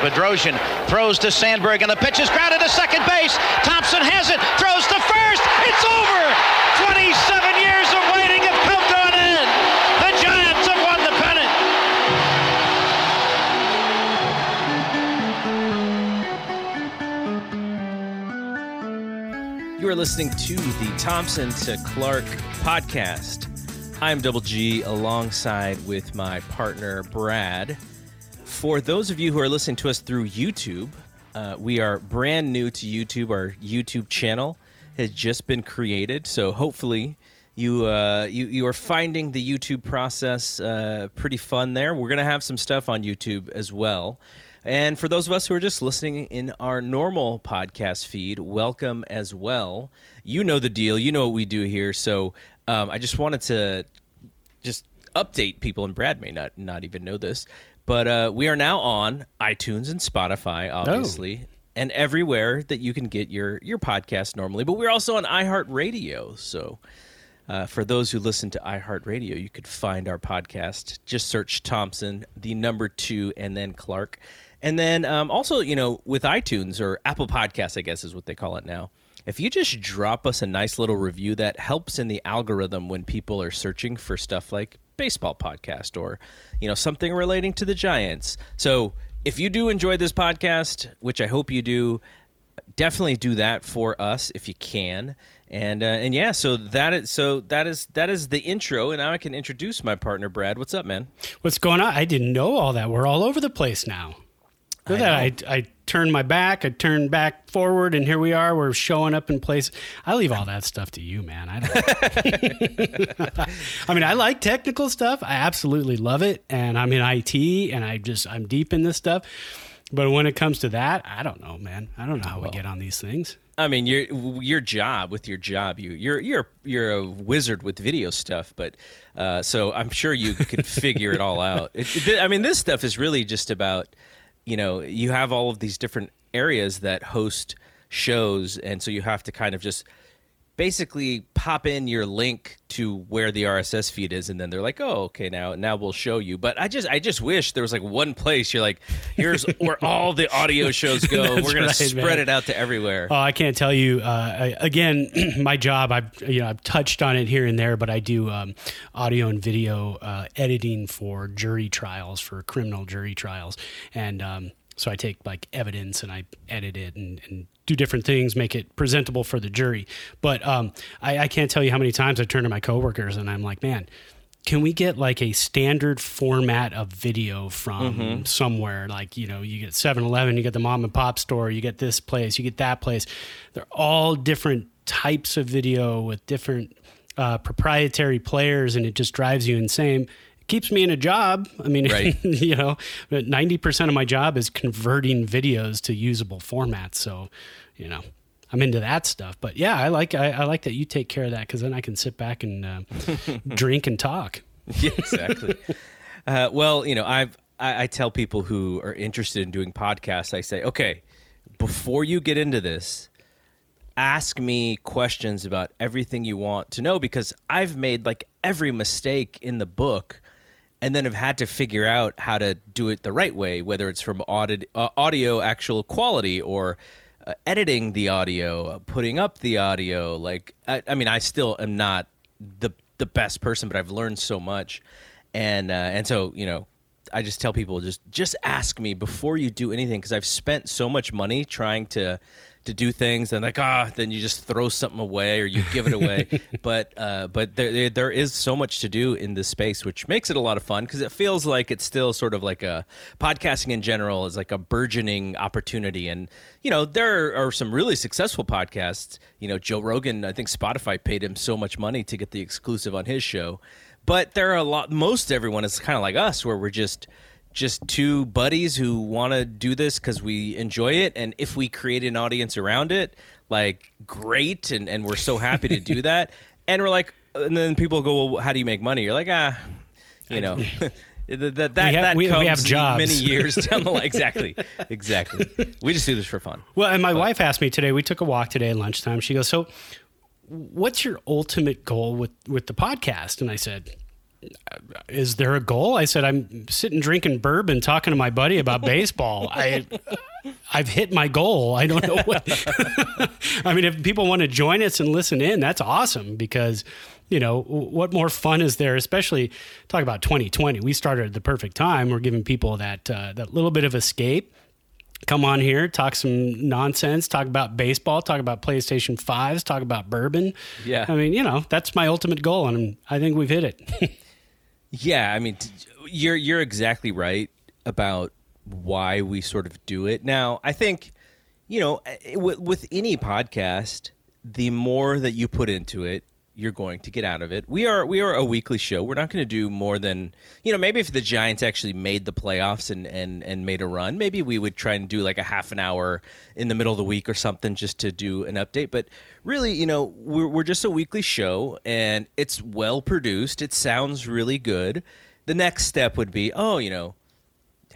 Bedrosian throws to Sandberg, and the pitch is grounded to second base. Thompson has it, throws to first. It's over. 27 years of waiting have come to an end. The Giants have won the pennant. You are listening to the Thompson to Clark podcast. I'm Double G alongside with my partner Brad. For those of you who are listening to us through YouTube, uh, we are brand new to YouTube. Our YouTube channel has just been created, so hopefully you uh, you you are finding the YouTube process uh, pretty fun. There, we're gonna have some stuff on YouTube as well. And for those of us who are just listening in our normal podcast feed, welcome as well. You know the deal. You know what we do here. So um, I just wanted to just update people, and Brad may not not even know this, but uh, we are now on iTunes and Spotify, obviously, and everywhere that you can get your your podcast normally. But we're also on iHeartRadio. So uh, for those who listen to iHeartRadio, you could find our podcast. Just search Thompson, the number two, and then Clark. And then um, also, you know, with iTunes or Apple Podcasts, I guess is what they call it now. If you just drop us a nice little review, that helps in the algorithm when people are searching for stuff like baseball podcast or, you know, something relating to the Giants. So if you do enjoy this podcast, which I hope you do, definitely do that for us if you can. And uh, and yeah, so that is so that is that is the intro, and now I can introduce my partner Brad. What's up, man? What's going on? I didn't know all that. We're all over the place now. At that. I, I turned my back, I turned back forward, and here we are. We're showing up in place. I leave all that stuff to you, man. I don't. I mean, I like technical stuff. I absolutely love it, and I'm in IT, and I just I'm deep in this stuff. But when it comes to that, I don't know, man. I don't know how we get on these things. I mean, your your job with your job, you you're you're you're a wizard with video stuff, but uh, so I'm sure you could figure it all out. It, it, I mean, this stuff is really just about you know you have all of these different areas that host shows, and so you have to kind of just basically pop in your link to where the RSS feed is, and then they're like, "Oh, okay, now now we'll show you." But I just I just wish there was like one place you're like, "Here's where all the audio shows go. We're gonna right, spread man. it out to everywhere." Oh, I can't tell you. Uh, I, again, my job, I've you know I've touched on it here and there, but I do um, audio and video uh, editing for jury trials, for criminal jury trials, and um, so I take like evidence and I edit it and, and do different things, make it presentable for the jury. But um, I, I can't tell you how many times I turn to my coworkers and I'm like, man. Can we get like a standard format of video from somewhere? Like, you know, you get 7 Eleven, you get the mom and pop store, you get this place, you get that place. They're all different types of video with different uh, proprietary players, and it just drives you insane. Keeps me in a job. I mean, Right. you know, 90% of my job is converting videos to usable formats. So, you know, I'm into that stuff. But yeah, I like I, I like that you take care of that because then I can sit back and uh, drink and talk. yeah, exactly. uh, well, you know, I've I, I tell people who are interested in doing podcasts, I say, okay, before you get into this, ask me questions about everything you want to know because I've made like every mistake in the book and then have had to figure out how to do it the right way, whether it's from audit, uh, audio actual quality or uh, editing the audio, uh, putting up the audio. Like, I, I mean, I still am not the the best person, but I've learned so much, and uh, and so you know, I just tell people just just ask me before you do anything because I've spent so much money trying to to do things and like ah then you just throw something away or you give it away. But uh but there, there there is so much to do in this space which makes it a lot of fun because it feels like it's still sort of like a podcasting in general is like a burgeoning opportunity. And you know there are some really successful podcasts. You know Joe Rogan I think Spotify paid him so much money to get the exclusive on his show. But there are a lot most everyone is kind of like us where we're just just two buddies who want to do this because we enjoy it and if we create an audience around it like great and, and we're so happy to do that and we're like and then people go well how do you make money you're like ah you know that that, that, We have- that we- we comes have jobs. many years down the line exactly exactly we just do this for fun Well, and my wife asked me today. We took a walk today at lunchtime. She goes, "So, what's your ultimate goal with with the podcast?" And I said, is there a goal? I said, I'm sitting drinking bourbon, talking to my buddy about baseball. I, I've hit my goal. I don't know what. I mean, if people want to join us and listen in, that's awesome because, you know, what more fun is there? Especially talk about 2020. We started at the perfect time. We're giving people that uh, that little bit of escape come on here, talk some nonsense, talk about baseball, talk about PlayStation 5s, talk about bourbon. Yeah. I mean, you know, that's my ultimate goal, and I think we've hit it. yeah, I mean, you're you're exactly right about why we sort of do it. Now, I think, you know, eh, with, with any podcast, the more that you put into it, you're going to get out of it. We are we are a weekly show. We're not going to do more than you know. Maybe if the Giants actually made the playoffs and and and made a run, maybe we would try and do like a half an hour in the middle of the week or something just to do an update. But really, you know, we're we're just a weekly show, and it's well produced. It sounds really good. The next step would be, oh, you know,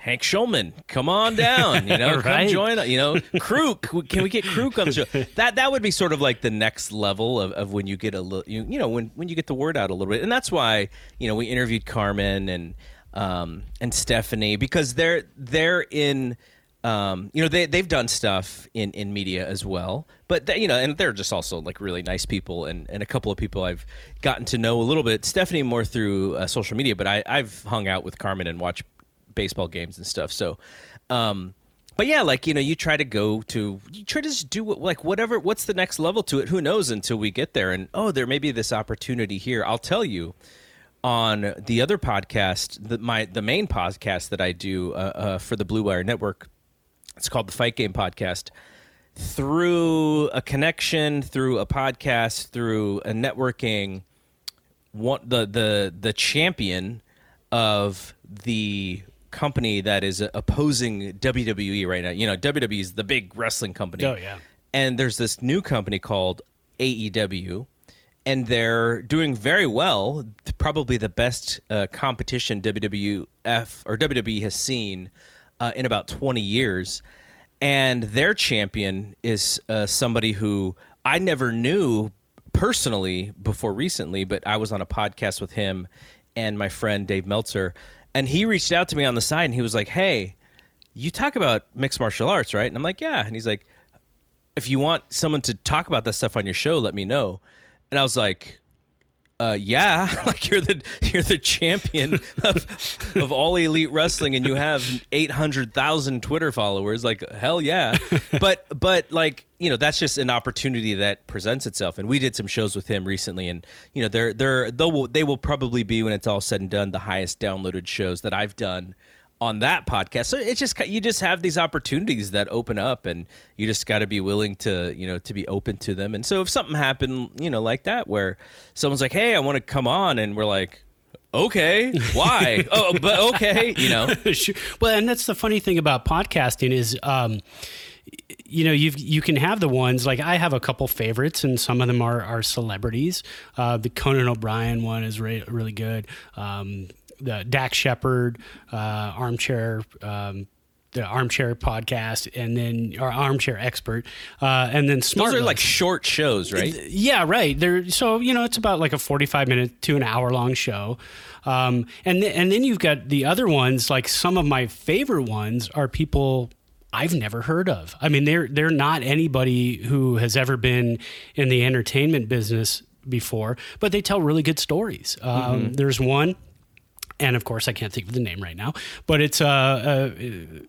Hank Schulman, come on down. You know, right. come join. You know, Kruk. Can we get Kruk on the show? That that would be sort of like the next level of, of when you get a little, you, you know, when when you get the word out a little bit, and that's why you know we interviewed Carmen and um and Stephanie because they're they're in. Um, you know they they've done stuff in, in media as well, but they, you know, and they're just also like really nice people, and, and a couple of people I've gotten to know a little bit. Stephanie more through uh, social media, but I I've hung out with Carmen and watched baseball games and stuff. So, um, but yeah, like you know, you try to go to you try to just do what, like whatever. What's the next level to it? Who knows until we get there? And oh, there may be this opportunity here. I'll tell you on the other podcast, the, my the main podcast that I do uh, uh, for the Blue Wire Network. It's called the Fight Game Podcast. Through a connection, through a podcast, through a networking, what the the the champion of the company that is opposing WWE right now. You know, WWE is the big wrestling company. Oh yeah. And there's this new company called AEW, and they're doing very well. Probably the best uh, competition WWF or WWE has seen uh, in about 20 years. And their champion is uh, somebody who I never knew personally before recently, but I was on a podcast with him and my friend Dave Meltzer and he reached out to me on the side and he was like, "Hey, you talk about mixed martial arts, right?" And I'm like, "Yeah." And he's like, "If you want someone to talk about that stuff on your show, let me know." And I was like, uh, yeah, like you're the you're the champion of, of all elite wrestling, and you have eight hundred thousand Twitter followers. Like hell yeah, but but like you know that's just an opportunity that presents itself. And we did some shows with him recently, and you know they're they're they will they will probably be when it's all said and done the highest downloaded shows that I've done on that podcast. So it's just you just have these opportunities that open up, and you just got to be willing to you know to be open to them. And so if something happened, you know, like that, where someone's like, "Hey, I want to come on," and we're like. Okay, why? oh, but okay, you know. well, and that's the funny thing about podcasting is, um, you know, you you can have the ones like I have a couple favorites, and some of them are are celebrities. Uh, the Conan O'Brien one is re- really good. Um, the Dax Shepard uh, armchair. Um, the armchair podcast and then our armchair expert uh, and then smart those are like short shows right yeah right they're so you know it's about like a 45 minute to an hour long show um, and th- and then you've got the other ones like some of my favorite ones are people I've never heard of. I mean, they're they're not anybody who has ever been in the entertainment business before, but they tell really good stories. Um, mm-hmm. There's one and of course I can't think of the name right now, but it's uh, uh,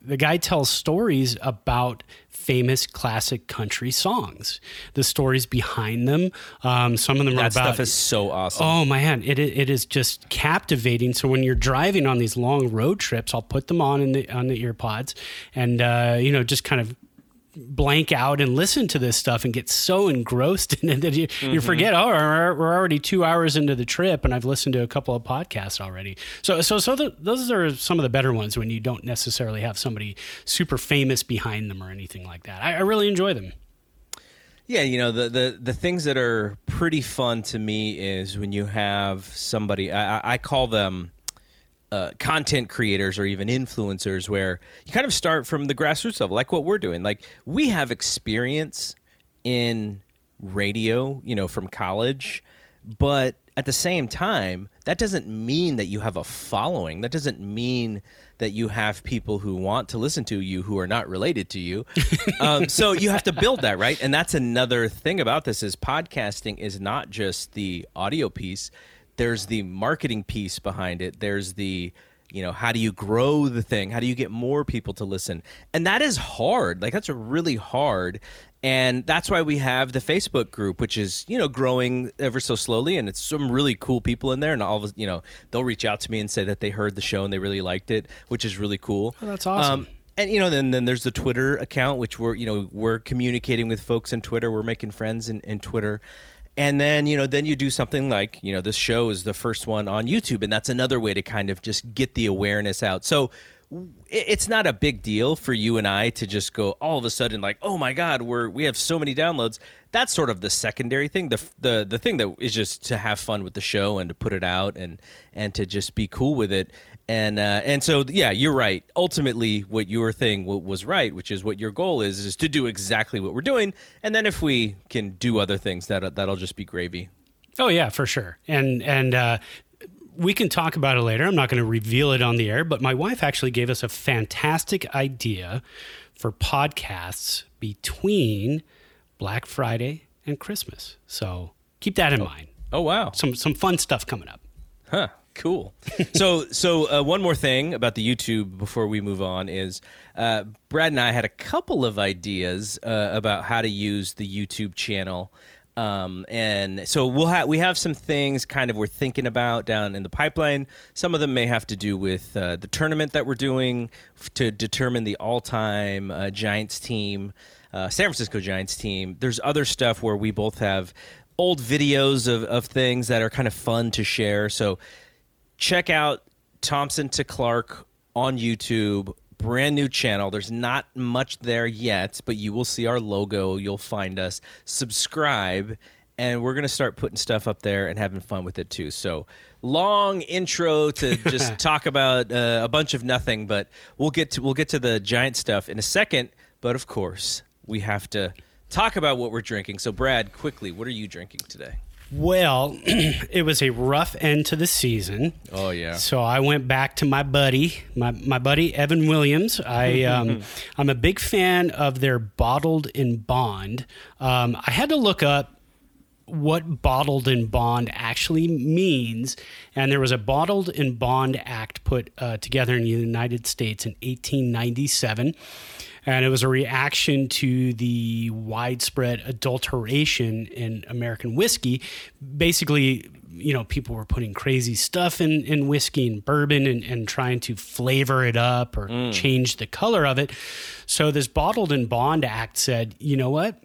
the guy tells stories about famous classic country songs, the stories behind them. Um, some of them that are about stuff is so awesome. Oh man, it it is just captivating. So when you're driving on these long road trips, I'll put them on in the on the earpods, and uh, you know just kind of blank out and listen to this stuff and get so engrossed in it that you, mm-hmm. you forget, oh, we're, already two hours into the trip and I've listened to a couple of podcasts already. So, so, so the, those are some of the better ones when you don't necessarily have somebody super famous behind them or anything like that. I, I really enjoy them. Yeah, you know the, the the things that are pretty fun to me is when you have somebody. I, I call them uh, content creators or even influencers where you kind of start from the grassroots level, like what we're doing. Like we have experience in radio, you know, from college, but at the same time, that doesn't mean that you have a following. That doesn't mean that you have people who want to listen to you who are not related to you. um, so you have to build that, right? And that's another thing about this is podcasting is not just the audio piece. There's the marketing piece behind it. There's the you know how do you grow the thing? How do you get more people to listen? And that is hard. Like that's really hard. And that's why we have the facebook group which is you know growing ever so slowly. And it's some really cool people in there. And all of you know they'll reach out to me and say that they heard the show and they really liked it which is really cool. Oh, that's awesome. Um, and you know then then there's the twitter account which we're you know we're communicating with folks in twitter. We're making friends in, in twitter and then you know then you do something like you know this show is the first one on youtube and that's another way to kind of just get the awareness out so it's not a big deal for you and I to just go all of a sudden like, oh my god, we're we have so many downloads. That's sort of the secondary thing. The the the thing that is just to have fun with the show and to put it out and and to just be cool with it. And uh, and so yeah, you're right. Ultimately, what your thing was right, which is what your goal is, is to do exactly what we're doing. And then if we can do other things, that that'll just be gravy. Oh yeah, for sure. And and uh, we can talk about it later. I'm not going to reveal it on the air, but my wife actually gave us a fantastic idea for podcasts between Black Friday and Christmas. So keep that in oh. mind. Oh wow, some some fun stuff coming up. Huh. Cool. so, so uh, one more thing about the YouTube before we move on is uh, Brad and I had a couple of ideas uh, about how to use the YouTube channel um, and so we'll have we have some things kind of we're thinking about down in the pipeline. Some of them may have to do with uh, the tournament that we're doing to determine the all-time uh, Giants team, uh, San Francisco Giants team. There's other stuff where we both have old videos of, of things that are kind of fun to share. So check out Thompson to Clark on YouTube brand new channel. There's not much there yet, but you will see our logo. You'll find us. Subscribe, and we're going to start putting stuff up there and having fun with it too. So, long intro to just talk about uh, a bunch of nothing, but we'll get to we'll get to the giant stuff in a second. But of course, we have to talk about what we're drinking. So, Brad, quickly, what are you drinking today? Well, it was a rough end to the season. Oh yeah. So I went back to my buddy, my, my buddy Evan Williams. I um, I'm a big fan of their bottled in bond. Um, I had to look up what bottled in bond actually means, and there was a bottled in bond act put uh, together in the United States in 1897 and it was a reaction to the widespread adulteration in American whiskey. Basically, you know, people were putting crazy stuff in, in whiskey and bourbon and, and trying to flavor it up or mm. change the color of it. So this Bottled in Bond Act said, you know what?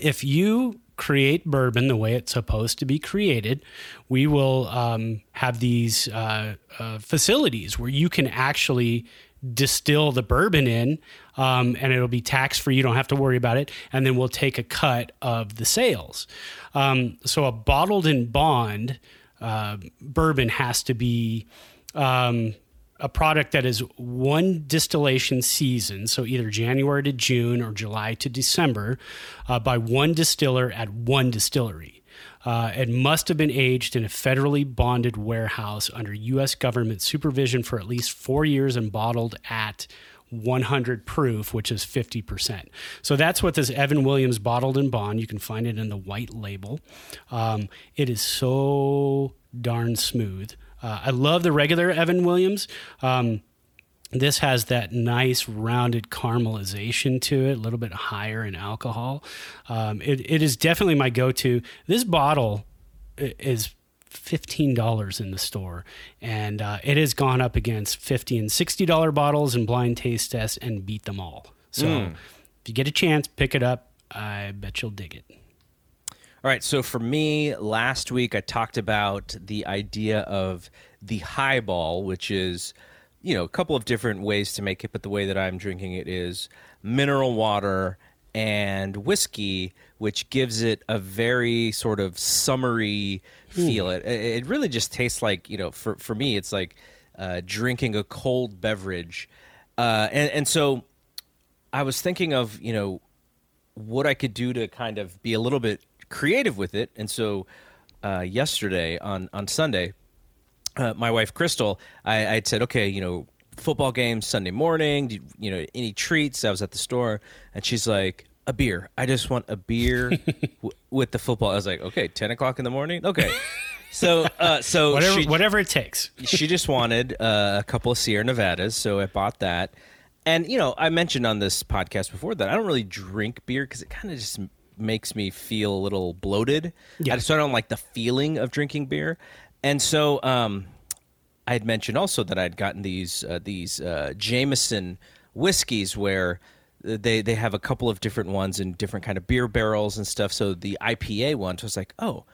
If you create bourbon the way it's supposed to be created, we will um, have these uh, uh, facilities where you can actually distill the bourbon in, um, and it'll be tax free. You don't have to worry about it. And then we'll take a cut of the sales. Um, so a bottled in bond uh, bourbon has to be. Um, a product that is one distillation season, so either January to June or July to December, uh, by one distiller at one distillery. Uh, it must have been aged in a federally bonded warehouse under U.S. government supervision for at least four years and bottled at 100 proof, which is 50%. So that's what this Evan Williams bottled in bond. You can find it in the white label. Um, it is so darn smooth. Uh, I love the regular Evan Williams. Um, this has that nice rounded caramelization to it, a little bit higher in alcohol. Um, it, it is definitely my go to. This bottle is $15 in the store, and uh, it has gone up against 50 and $60 bottles and blind taste tests and beat them all. So mm. if you get a chance, pick it up. I bet you'll dig it. All right. So for me, last week I talked about the idea of the highball, which is you know, a couple of different ways to make it, but the way that I'm drinking it is mineral water and whiskey, which gives it a very sort of summery feel. It it really just tastes like you know, for for me, it's like uh, drinking a cold beverage, uh, and and so I was thinking of you know what I could do to kind of be a little bit creative with it, and so uh, yesterday on on Sunday, uh, my wife Crystal, I had said, okay, you know, football game Sunday morning. You, you know, any treats? I was at the store, and she's like, a beer. I just want a beer w- with the football. I was like, okay, ten o'clock in the morning. Okay, so uh, so whatever she, whatever it takes. she just wanted uh, a couple of Sierra Nevadas, so I bought that. And you know, I mentioned on this podcast before that I don't really drink beer because it kind of just makes me feel a little bloated. Yeah. I just I don't like the feeling of drinking beer. And so um, I had mentioned also that I'd gotten these uh, these uh, Jameson whiskeys where they they have a couple of different ones in different kind of beer barrels and stuff. So the IPA one, so I was like, oh,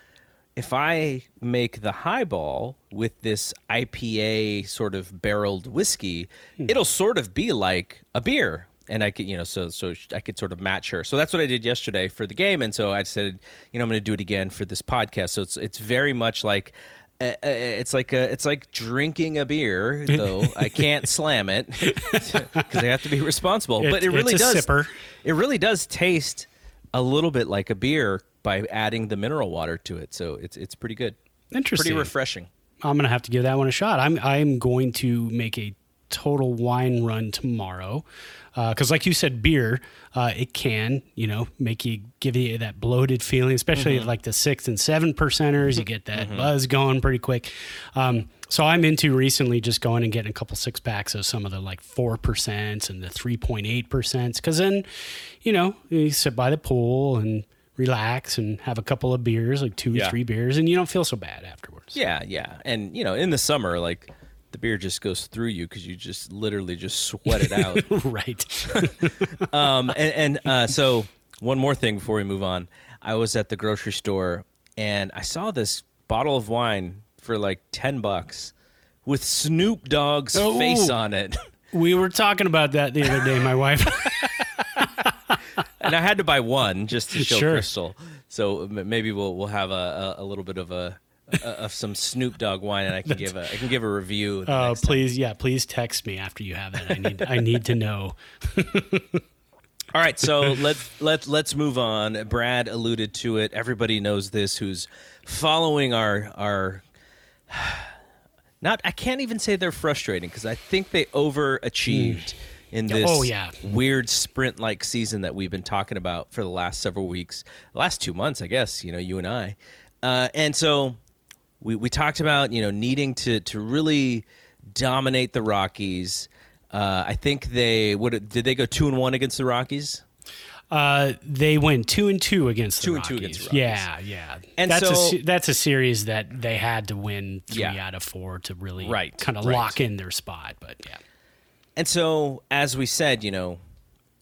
if I make the highball with this IPA sort of barreled whiskey, it'll sort of be like a beer. And I could, you know, so so I could sort of match her. So that's what I did yesterday for the game. And so I said, you know, I'm going to do it again for this podcast. So it's it's very much like Uh, uh, it's like a, it's like drinking a beer, though I can't slam it because I have to be responsible. It- but it really it's a does. sipper. It really does taste a little bit like a beer by adding the mineral water to it. So it's it's pretty good. Interesting. Pretty refreshing. I'm gonna have to give that one a shot. I'm I'm going to make a total wine run tomorrow because, like you said, beer uh, it can you know make you give you that bloated feeling, especially Mm-hmm. like the six and seven percenters. You get that buzz going pretty quick. Um, so I'm into recently just going and getting a couple six packs of some of the like four percent and the three point eight percent because then you know you sit by the pool and relax and have a couple of beers like two Yeah. three beers and you don't feel so bad afterwards. Yeah, yeah, and you know, in the summer, like the beer just goes through you because you just literally just sweat it out. right. um, and and uh, so one more thing before we move on, I was at the grocery store and I saw this bottle of wine for like ten bucks with Snoop Dogg's Oh. face on it. we were talking about that the other day, my wife. and I had to buy one just to show Sure. Crystal. So maybe we'll we'll have a, a, a little bit of a, a of some Snoop Dogg wine, and I can give a I can give a review. Oh, time. please, yeah, please text me after you have that. I need I need to know. All right, so let's let let's move on. Brad alluded to it. Everybody knows this. Who's following our our not? I can't even say they're frustrating because I think they overachieved in this Oh, yeah. weird sprint like season that we've been talking about for the last several weeks, last two months, I guess. You know, you and I, uh, and so we we talked about you know needing to to really dominate the Rockies. Uh, I think they would. Did they go two and one against the Rockies? Uh, they went two and two against the Two and two Rockies. against the Rockies. Yeah, yeah. And that's a so- se- that's a series that they had to win three Yeah. out of four to really Right, kind of right. lock in their spot. But yeah, And so, as we said, you know,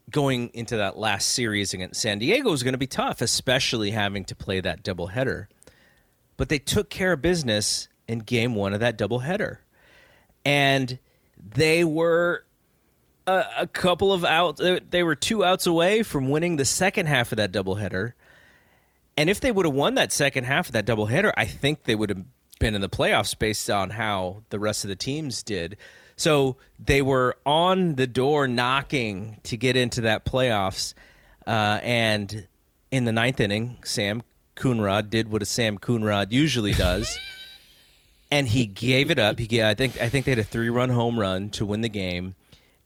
going into that last series against San Diego is going to be tough, especially having to play that doubleheader. But they took care of business in game one of that doubleheader. And they were a, a couple of outs, they were two outs away from winning the second half of that doubleheader. And if they would have won that second half of that doubleheader, I think they would have been in the playoffs based on how the rest of the teams did. So they were on the door knocking to get into that playoffs. Uh, and in the ninth inning, Sam Coonrod did what a Sam Coonrod usually does. and he gave it up. He gave, I think I think they had a three run home run to win the game,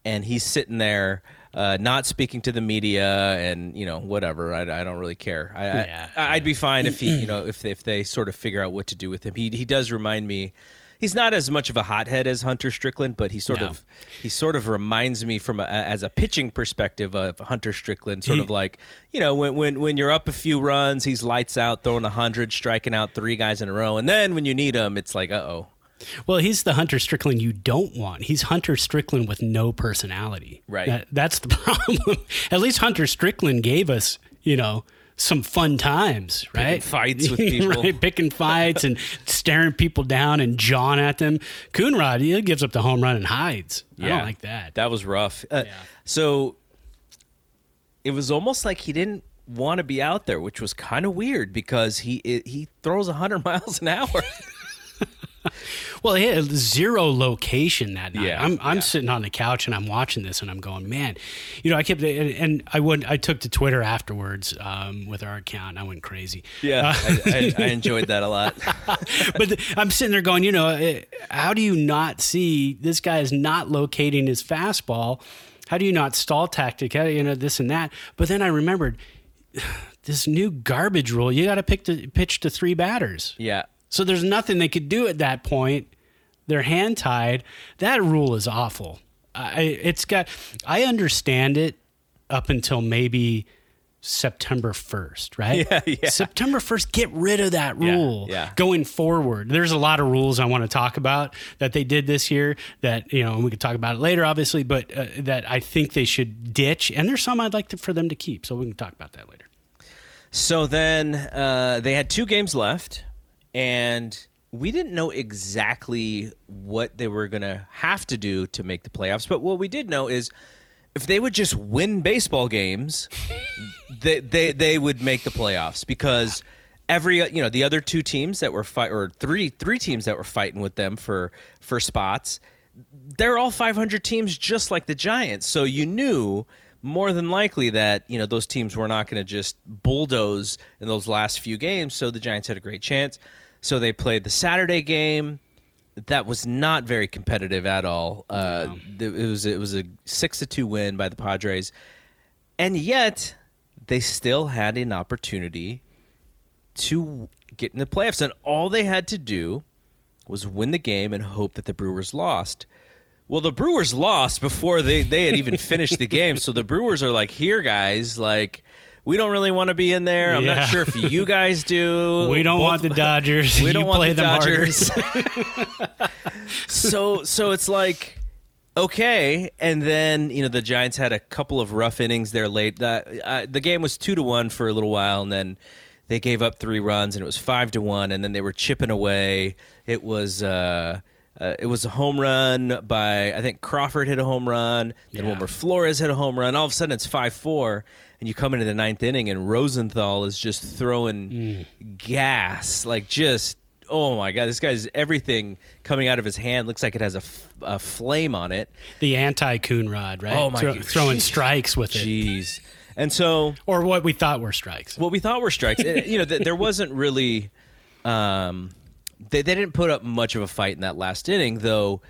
and he's sitting there. Uh, not speaking to the media and you know whatever I, I don't really care I, Yeah. I I'd be fine if he you know if if they sort of figure out what to do with him he he does remind me he's not as much of a hothead as Hunter Strickland but he sort No. of he sort of reminds me from a, as a pitching perspective of Hunter Strickland sort He- of like you know when when when you're up a few runs he's lights out throwing a hundred striking out three guys in a row and then when you need him it's like uh oh well, he's the Hunter Strickland you don't want. He's Hunter Strickland with no personality. Right. That, that's the problem. At least Hunter Strickland gave us, you know. Some fun times, right? fights with people. right? Picking fights and staring people down and jawing at them. Coonrod, he gives up the home run and hides. I don't like that. That was rough. Uh, Yeah. So it was almost like he didn't want to be out there, which was kind of weird because he it, he throws 100 miles an hour. well, he had zero location that night. Yeah, I'm I'm yeah. sitting on the couch and I'm watching this and I'm going, man, you know, I kept and, and I went I took to Twitter afterwards um, with our account. I went crazy. Yeah, I, I, I enjoyed that a lot. but the, I'm sitting there going, you know, eh, how do you not see this guy is not locating his fastball? How do you not stall tactic? How, you know this and that. But then I remembered this new garbage rule. You got to pick the pitch to three batters. Yeah. So there's nothing they could do at that point. They're hand tied. That rule is awful. I, it's got. I understand it up until maybe September 1st, right? Yeah, yeah. September 1st, get rid of that Yeah, rule yeah. going forward. There's a lot of rules I want to talk about that they did this year that, you know, and we could talk about it later, obviously, but uh, that I think they should ditch. And there's some I'd like to, for them to keep. So we can talk about that later. So then uh, they had two games left, and we didn't know exactly what they were going to have to do to make the playoffs. But what we did know is if they would just win baseball games, they, they they would make the playoffs because every you know the other two teams that were fight or three three teams that were fighting with them for for spots they're all 500 teams just like the Giants. So you knew more than likely that, you know, those teams were not going to just bulldoze in those last few games. So the Giants had a great chance. So they played the Saturday game. That was not very competitive at all. Uh, th- It was it was a six to two win by the Padres, and yet they still had an opportunity to get in the playoffs, and all they had to do was win the game and hope that the Brewers lost. Well, the Brewers lost before they, they had even finished the game. So the Brewers are like, here, guys, like, we don't really want to be in there. I'm Yeah. not sure if you guys do. We don't Both- want the Dodgers. we don't you want play the Dodgers. so so it's like okay, and then you know the Giants had a couple of rough innings there late. The uh, the game was two to one for a little while, and then they gave up three runs, and it was five to one, and then they were chipping away. It was. Uh, uh, it was a home run by I think Crawford hit a home run. Then Yeah. Wilmer Flores hit a home run. All of a sudden it's five four, and you come into the ninth inning, and Rosenthal is just throwing gas, like just oh my god, this guy's everything coming out of his hand looks like it has a, f- a flame on it. the anti Coonrod, right? Oh, my Throw- God. throwing strikes with it, Jeez, and so or what we thought were strikes. what we thought were strikes. eh, you know, th- there wasn't really. Um, they, they didn't put up much of a fight in that last inning, though.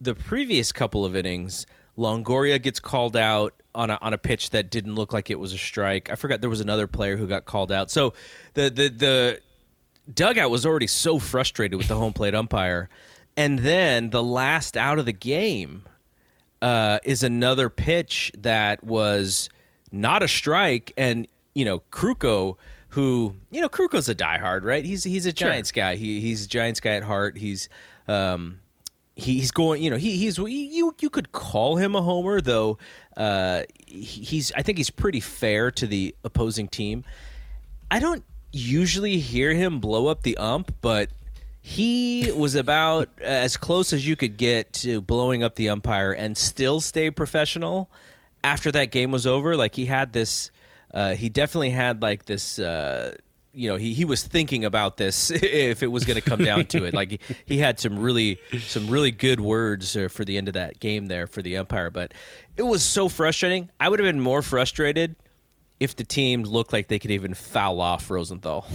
The previous couple of innings, Longoria gets called out on a, on a pitch that didn't look like it was a strike. I forgot there was another player who got called out. So the the the dugout was already so frustrated with the home plate umpire, and then the last out of the game uh, is another pitch that was not a strike, and you know Krukow, who you know Krukow's a diehard, right? He's he's a Giants guy. He he's a Giants guy at heart. He's um he's going. You know he he's you you could call him a homer though. Uh, he- he's I think he's pretty fair to the opposing team. I don't usually hear him blow up the ump, but he was about as close as you could get to blowing up the umpire and still stay professional after that game was over. Like he had this, uh, he definitely had like this. Uh, you know, he, he was thinking about this if it was going to come down to it. Like he, had some really some really good words uh, for the end of that game there for the umpire, but it was so frustrating. I would have been more frustrated if the team looked like they could even foul off Rosenthal.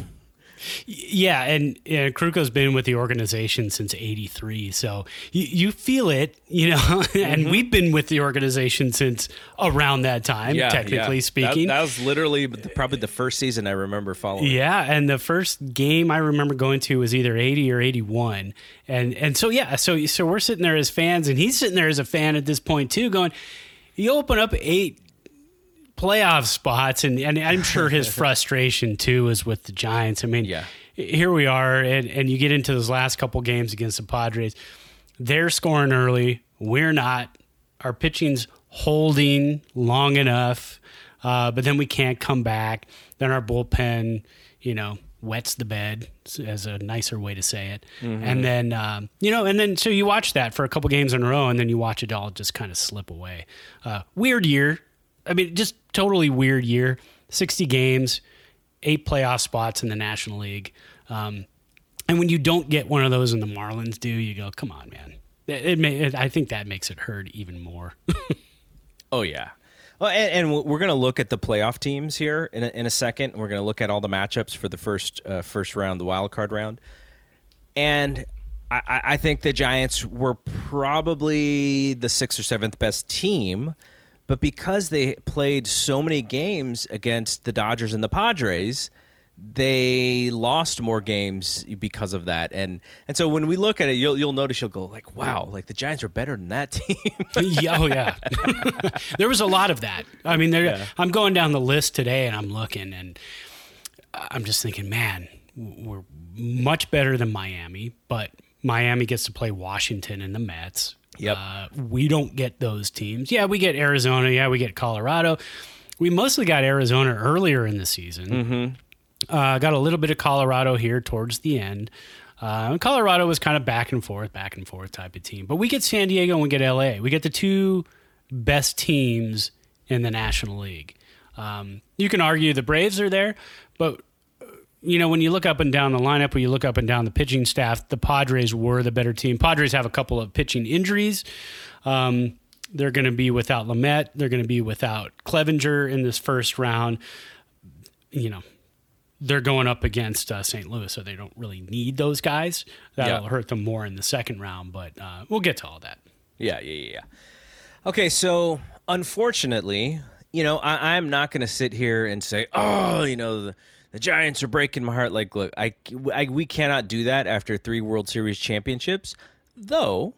Yeah, and, and Krukow's been with the organization since '83, so you, you feel it, you know. and Mm-hmm. we've been with the organization since around that time, technically speaking. That, that was literally probably the first season I remember following. Yeah, and the first game I remember going to was either 80 or 81. And and so yeah, so so we're sitting there as fans and he's sitting there as a fan at this point too going you open up eight playoff spots and and I'm sure his frustration too is with the Giants. I mean, Yeah. here we are and and you get into those last couple games against the Padres. They're scoring early, we're not. Our pitching's holding long enough, uh, but then we can't come back. Then our bullpen, you know, wets the bed as a nicer way to say it. And then, um, you know, and then so you watch that for a couple games in a row, and then you watch it all just kind of slip away. Uh, weird year. I mean, just totally weird year. 60 games, eight playoff spots in the National League. Um, And when you don't get one of those and the Marlins do, you go, come on, man. It, it, may, it I think that makes it hurt even more. oh yeah. Well, and, and we're going to look at the playoff teams here in a, in a second. We're going to look at all the matchups for the first uh, first round, the wild card round, and I, I think the Giants were probably the sixth or seventh best team, but because they played so many games against the Dodgers and the Padres, they lost more games because of that. And and so when we look at it, you'll you'll notice you'll go like, wow, like the Giants are better than that team. yeah, oh yeah. there was a lot of that. I mean, there. Yeah. I'm going down the list today and I'm looking and I'm just thinking, man, we're much better than Miami, but Miami gets to play Washington and the Mets. Yep. Uh, we don't get those teams. Yeah, we get Arizona. Yeah, we get Colorado. We mostly got Arizona earlier in the season. Mm-hmm. Uh, got a little bit of Colorado here towards the end. Uh, Colorado was kind of back and forth, back and forth type of team. But we get San Diego and we get LA. We get the two best teams in the National League. Um, you can argue the Braves are there, but you know, when you look up and down the lineup, when you look up and down the pitching staff, the Padres were the better team. Padres have a couple of pitching injuries. Um, they're going to be without Lamet. They're going to be without Clevinger in this first round. You know, they're going up against uh, St. Louis, so they don't really need those guys. That'll yeah. hurt them more in the second round, but uh, we'll get to all that. Yeah, yeah, yeah. Okay, so unfortunately, you know, I, am not going to sit here and say, oh, you know, the the Giants are breaking my heart. Like, look, I, I we cannot do that after three World Series championships. Though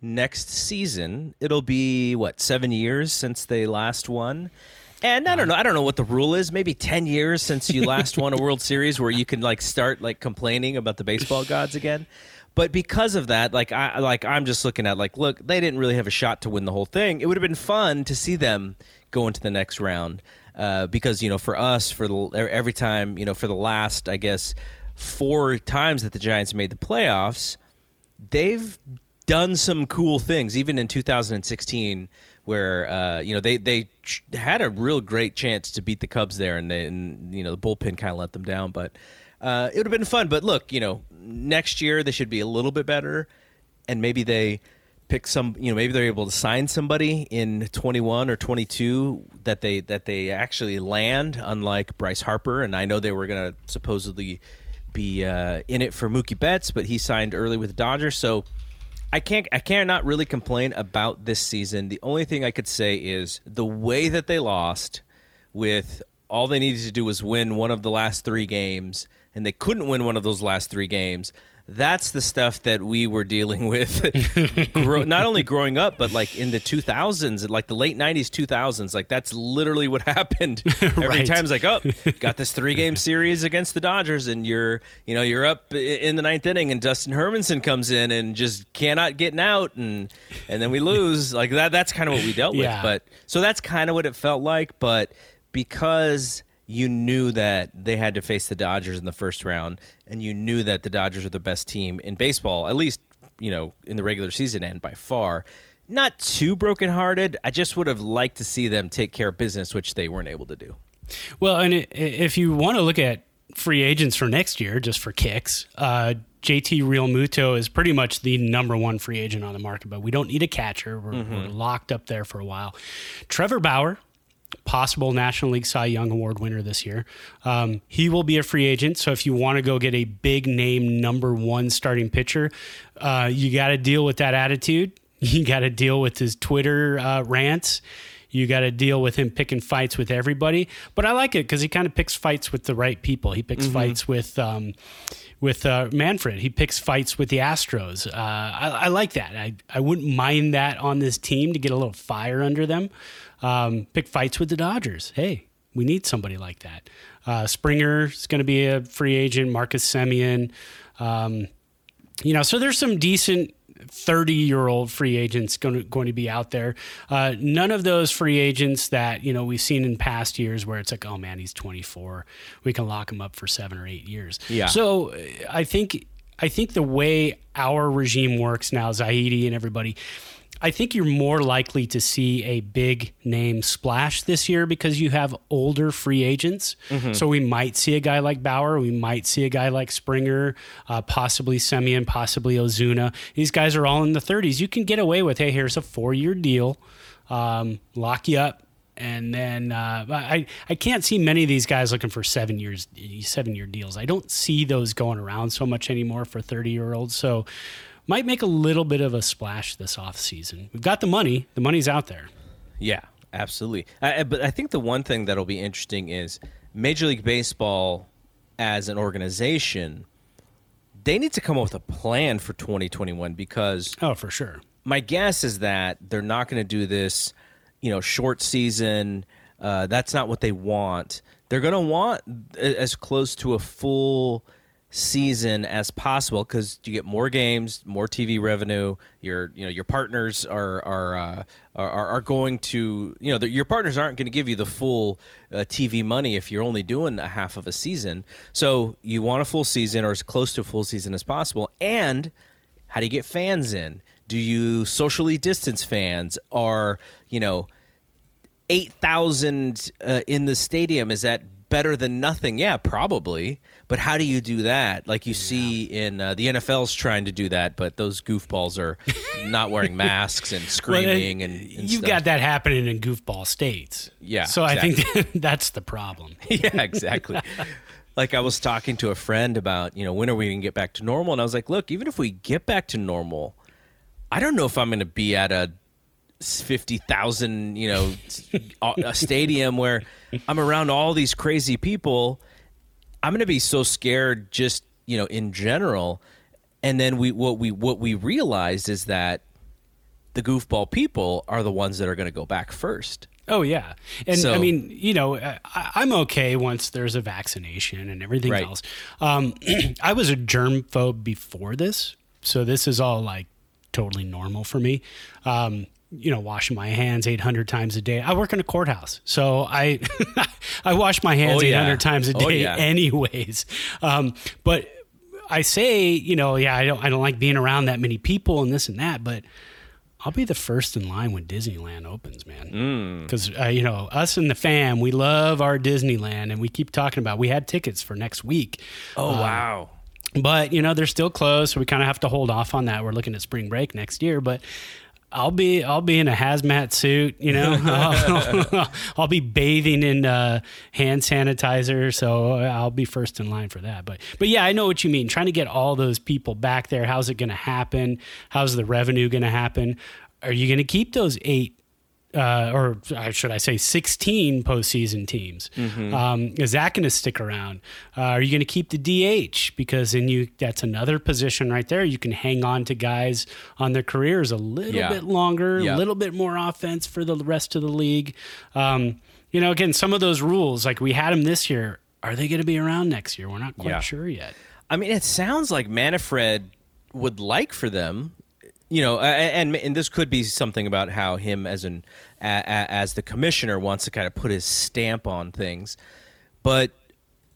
next season it'll be what seven years since they last won. And I don't know. I don't know what the rule is. Maybe ten years since you last won a World Series, where you can like start like complaining about the baseball gods again. But because of that, like I like I'm just looking at like, look, they didn't really have a shot to win the whole thing. It would have been fun to see them go into the next round. Uh, because you know for us for the every time you know for the last I guess four times that the Giants made the playoffs, they've done some cool things. Even in 2016, where uh, you know they they had a real great chance to beat the Cubs there, and, they, and you know the bullpen kind of let them down. But uh, it would have been fun. But look, you know next year they should be a little bit better, and maybe they pick some you know maybe they're able to sign somebody in 21 or 22 that they that they actually land unlike Bryce Harper. And I know they were going to supposedly be uh, in it for Mookie Betts but he signed early with the Dodgers. So I can't I can't not really complain about this season. The only thing I could say is the way that they lost with all they needed to do was win one of the last 3 games and they couldn't win one of those last 3 games that's the stuff that we were dealing with Grow, not only growing up but like in the 2000s like the late 90s 2000s like that's literally what happened. Every right. time it's like oh got this three game series against the dodgers and you're you know you're up in the ninth inning and dustin hermanson comes in and just cannot get out and and then we lose. Like that that's kind of what we dealt with. But so that's kind of what it felt like but because you knew that they had to face the Dodgers in the first round, and you knew that the Dodgers are the best team in baseball, at least you know in the regular season and by far. Not too brokenhearted. I just would have liked to see them take care of business, which they weren't able to do. Well, and if you want to look at free agents for next year, just for kicks, uh, JT Realmuto is pretty much the number one free agent on the market, but we don't need a catcher. We're, mm-hmm. we're locked up there for a while. Trevor Bauer possible National League Cy Young Award winner this year. Um, he will be a free agent. So if you want to go get a big name number one starting pitcher, uh, you got to deal with that attitude. You got to deal with his Twitter uh, rants. You got to deal with him picking fights with everybody. But I like it because he kind of picks fights with the right people. He picks mm-hmm. fights with. Um, with uh, Manfred. He picks fights with the Astros. Uh, I, I, like that. I, I wouldn't mind that on this team to get a little fire under them. Um, pick fights with the Dodgers. Hey, we need somebody like that. Uh, Springer is going to be a free agent. Marcus Semien. Um, you know, so there's some decent 30 year old free agents going to, going to be out there. Uh, none of those free agents that, you know, we've seen in past years where it's like, oh man, he's 24. We can lock him up for seven or eight years. Yeah. So I think, I think the way our regime works now, Zaidi and everybody, I think you're more likely to see a big name splash this year because you have older free agents. Mm-hmm. So we might see a guy like Bauer, we might see a guy like Springer, uh, possibly Semien, possibly Ozuna. These guys are all in the 30s. You can get away with, hey, here's a four year deal, um, lock you up. And then uh, I I can't see many of these guys looking for seven years seven year deals. I don't see those going around so much anymore for thirty year olds. So might make a little bit of a splash this off season. We've got the money. The money's out there. Yeah, absolutely. I, but I think the one thing that'll be interesting is Major League Baseball as an organization. They need to come up with a plan for 2021 because oh, for sure. My guess is that they're not going to do this, you know, short season. Uh, that's not what they want. They're going to want as close to a full season as possible because you get more games, more TV revenue. Your you know your partners are are uh, are, are going to you know your partners aren't going to give you the full uh, TV money if you're only doing a half of a season. So you want a full season or as close to a full season as possible. And how do you get fans in? Do you socially distance fans? Are you know eight thousand uh, in the stadium? Is that better than nothing? Yeah, probably. But how do you do that? Like you yeah. see in uh, the NFL's trying to do that, but those goofballs are not wearing masks and screaming well, and, and, you've stuff. got that happening in goofball states. Yeah. So exactly. I think that's the problem. yeah, exactly. like I was talking to a friend about, you know, when are we going to get back to normal? And I was like, look, even if we get back to normal, I don't know if I'm going to be at a 50,000, you know, a stadium where I'm around all these crazy people. I'm going to be so scared just, you know, in general. And then we what we what we realized is that the goofball people are the ones that are going to go back first. Oh yeah, and so, I mean, you know, I, am okay once there's a vaccination and everything right. else. Um, I was a germ phobe before this, so this is all like totally normal for me. Um, you know, washing my hands 800 times a day. I work in a courthouse, so I I wash my hands oh, yeah. 800 times a oh, day, oh, yeah. anyways. Um, but I say, you know, yeah, I don't I don't like being around that many people and this and that, but I'll be the first in line when Disneyland opens, man. Because mm. uh, you know, us and the fam, we love our Disneyland, and we keep talking about. We had tickets for next week. Oh um, wow! But you know, they're still closed, so we kind of have to hold off on that. We're looking at spring break next year, but I'll be I'll be in a hazmat suit, you know. I'll, I'll, be bathing in uh, hand sanitizer, so I'll be first in line for that. But but yeah, I know what you mean. Trying to get all those people back there. How's it going to happen? How's the revenue going to happen? Are you going to keep those eight uh, or should I say, 16 postseason teams. Mm-hmm. Um, is that going to stick around? Uh, are you going to keep the DH because then you that's another position right there. You can hang on to guys on their careers a little yeah. bit longer, a little bit more offense for the rest of the league. Um, you know, again, some of those rules, like we had them this year, are they going to be around next year? We're not quite yeah. sure yet. I mean, it sounds like Manfred would like for them you know, and and this could be something about how him as an as the commissioner wants to kind of put his stamp on things. But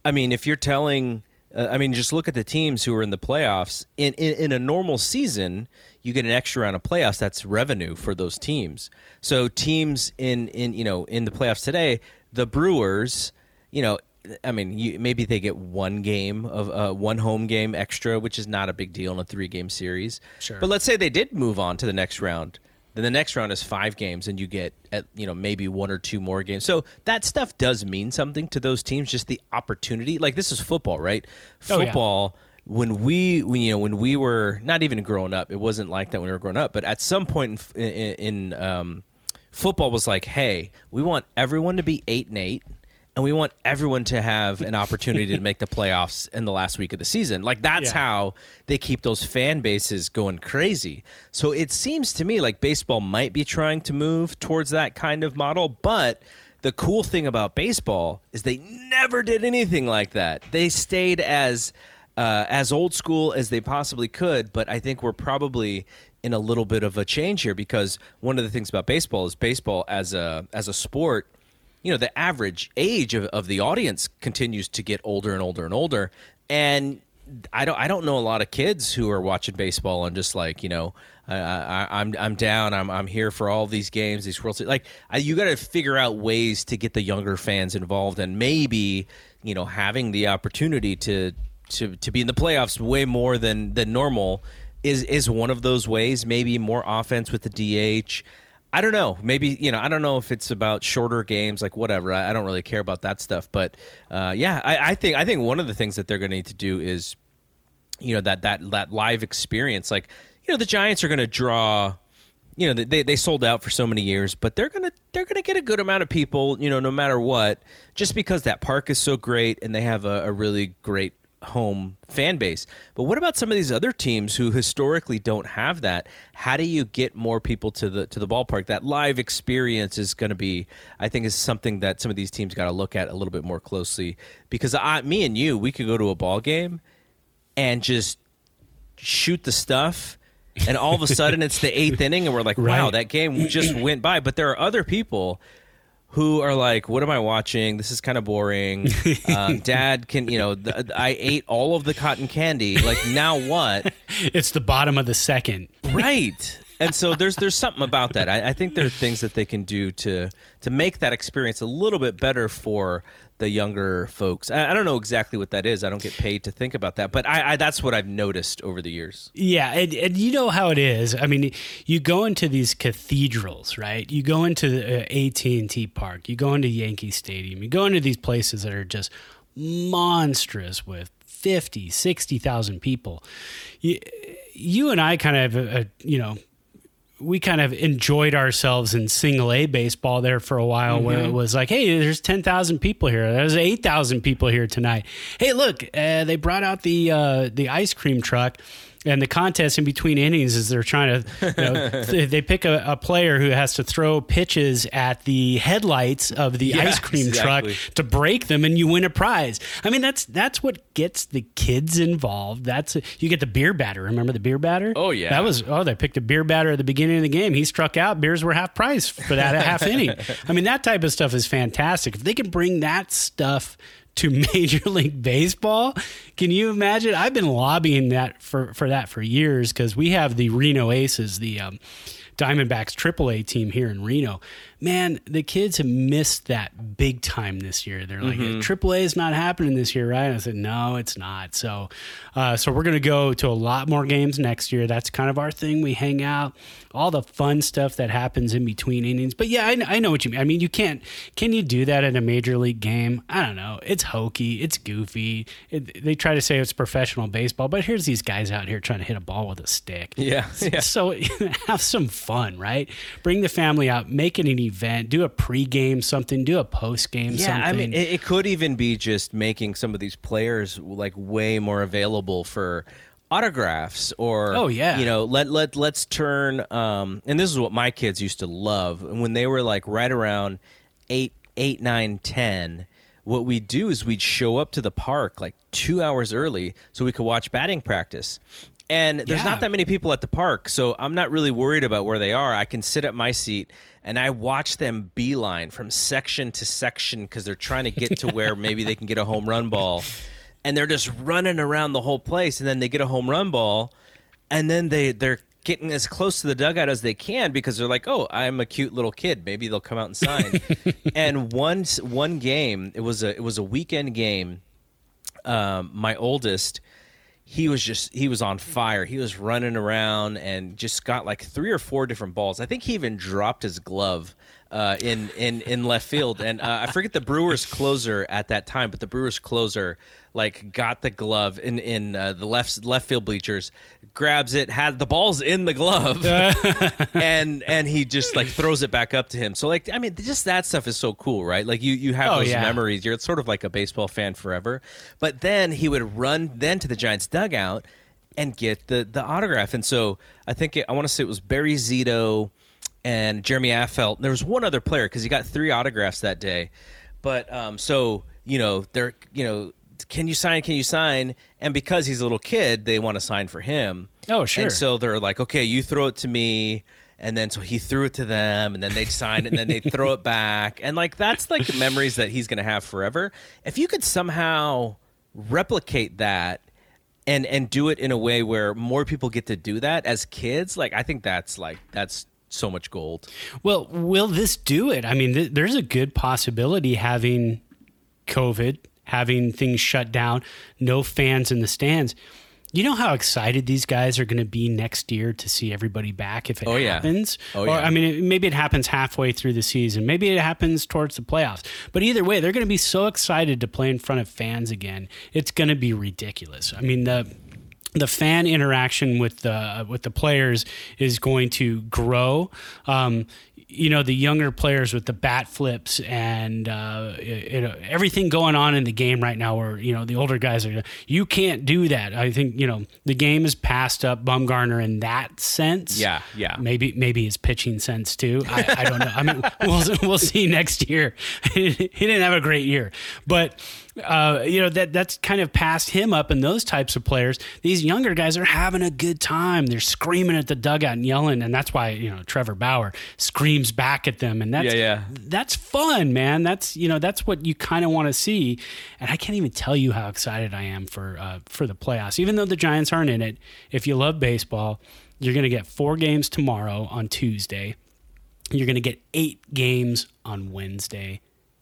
I mean, if you're telling, uh, I mean, just look at the teams who are in the playoffs. In, in in a normal season, you get an extra round of playoffs. That's revenue for those teams. So teams in in you know in the playoffs today, the Brewers, you know, I mean, you, maybe they get one game of uh, one home game extra, which is not a big deal in a three game series. Sure. But let's say they did move on to the next round. Then the next round is five games, and you get at you know maybe one or two more games. So that stuff does mean something to those teams. Just the opportunity, like this is football, right? Football. Oh, yeah. When we, when, you know, when we were not even growing up, it wasn't like that when we were growing up. But at some point in, in, in um, football, was like, hey, we want everyone to be eight and eight and we want everyone to have an opportunity to make the playoffs in the last week of the season. Like that's yeah. how they keep those fan bases going crazy. So it seems to me like baseball might be trying to move towards that kind of model, but the cool thing about baseball is they never did anything like that. They stayed as uh, as old school as they possibly could, but I think we're probably in a little bit of a change here because one of the things about baseball is baseball as a as a sport you know the average age of, of the audience continues to get older and older and older. And I don't I don't know a lot of kids who are watching baseball and just like you know I, I, I'm I'm down. I'm I'm here for all these games these World Series. Like I, you got to figure out ways to get the younger fans involved and maybe you know having the opportunity to to to be in the playoffs way more than than normal is is one of those ways. Maybe more offense with the DH I don't know. Maybe you know. I don't know if it's about shorter games, like whatever. I, I don't really care about that stuff. But uh, yeah, I, I, think I think one of the things that they're going to need to do is, you know, that that that live experience. Like, you know, the Giants are going to draw. You know, they they sold out for so many years, but they're gonna they're gonna get a good amount of people. You know, no matter what, just because that park is so great and they have a, a really great home fan base. But what about some of these other teams who historically don't have that? How do you get more people to the to the ballpark? That live experience is going to be, I think, is something that some of these teams got to look at a little bit more closely. Because I, me and you, we could go to a ball game and just shoot the stuff. And all of a sudden, it's the eighth inning, and we're like, "Wow, right. that game just went by." But there are other people who are like, "What am I watching? This is kind of boring." Um, Dad can, you know, th- I ate all of the cotton candy. Like now what? it's the bottom of the second, right? And so there's there's something about that. I, I think there are things that they can do to to make that experience a little bit better for the younger folks. I, I, don't know exactly what that is. I don't get paid to think about that, but I, I that's what I've noticed over the years. Yeah, and, and, you know how it is. I mean, you go into these cathedrals, right? You go into the uh, AT and T Park. You go into Yankee Stadium. You go into these places that are just monstrous with 50, 60,000 people. You, you and I kind of, uh, you know, we kind of enjoyed ourselves in single A baseball there for a while, mm-hmm. where it was like, hey, there's ten thousand people here. There's eight thousand people here tonight. Hey, look, uh, they brought out the uh, the ice cream truck and the contest in between innings is they're trying to you know, they pick a, a, player who has to throw pitches at the headlights of the yeah, ice cream exactly. truck to break them and you win a prize. I mean that's that's what gets the kids involved. That's you get the beer batter. Remember the beer batter? Oh yeah. That was oh they picked a beer batter at the beginning of the game. He struck out. Beers were half price for that half inning. I mean that type of stuff is fantastic. If they can bring that stuff to Major League Baseball. Can you imagine? I've been lobbying that for, for that for years because we have the Reno Aces, the um, Diamondbacks AAA team here in Reno, man, the kids have missed that big time this year. They're like, mm-hmm. AAA is not happening this year, right? And I said, no, it's not. So, uh, so we're going to go to a lot more games next year. That's kind of our thing. We hang out, all the fun stuff that happens in between innings. But yeah, I, I know what you mean. I mean, you can't, can you do that in a major league game? I don't know. It's hokey. It's goofy. It, they try to say it's professional baseball, but here's these guys out here trying to hit a ball with a stick. Yeah. yeah. So have some fun, right? Bring the family out, make it an event, do a pregame something, do a postgame yeah, something. I mean, it, it could even be just making some of these players like way more available for autographs or oh yeah you know let let let's turn um and this is what my kids used to love and when they were like right around eight eight nine ten what we'd do is we'd show up to the park like two hours early so we could watch batting practice and there's yeah. not that many people at the park, so I'm not really worried about where they are. I can sit at my seat and I watch them beeline from section to section because they're trying to get to where maybe they can get a home run ball. And they're just running around the whole place, and then they get a home run ball, and then they they're getting as close to the dugout as they can because they're like, "Oh, I'm a cute little kid. Maybe they'll come out and sign." and once one game, it was a it was a weekend game. Um, my oldest he was just he was on fire. He was running around and just got like three or four different balls. I think he even dropped his glove uh, in in in left field. And uh, I forget the Brewers closer at that time, but the Brewers closer like got the glove in in uh, the left left field bleachers, grabs it, had the balls in the glove, and and he just like throws it back up to him. So like I mean, just that stuff is so cool, right? Like you you have oh, those yeah. memories. You're sort of like a baseball fan forever. But then he would run then to the Giants dugout and get the the autograph. And so I think it, I want to say it was Barry Zito and Jeremy Affeldt. There was one other player because he got three autographs that day. But um, so you know they're you know can you sign? Can you sign? And because he's a little kid, they want to sign for him. Oh, sure. And so they're like, okay, you throw it to me. And then so he threw it to them, and then they'd sign it, and then they'd throw it back. And like that's like memories that he's going to have forever. If you could somehow replicate that and and do it in a way where more people get to do that as kids. Like I think that's like that's so much gold. Well, will this do it? I mean, th- there's a good possibility having COVID, having things shut down, no fans in the stands. You know how excited these guys are going to be next year to see everybody back if it Oh, yeah. happens? Oh, or, yeah. I mean, it, maybe it happens halfway through the season. Maybe it happens towards the playoffs. But either way, they're going to be so excited to play in front of fans again. It's going to be ridiculous. I mean, the the fan interaction with the with the players is going to grow. Um, you know, the younger players with the bat flips and uh, you know, everything going on in the game right now, where you know the older guys are, you can't do that. I think you know the game is passed up Bumgarner in that sense. Yeah, yeah. Maybe maybe his pitching sense too. I, I don't know. I mean, we'll we'll see next year. he didn't have a great year, but uh, you know that that's kind of passed him up. And those types of players, these younger guys are having a good time. They're screaming at the dugout and yelling, and that's why you know Trevor Bauer screams back at them, and that's Yeah, yeah. that's fun, man. That's you know that's what you kind of want to see, and I can't even tell you how excited I am for uh, for the playoffs. Even though the Giants aren't in it, if you love baseball, you're going to get four games tomorrow on Tuesday. You're going to get eight games on Wednesday.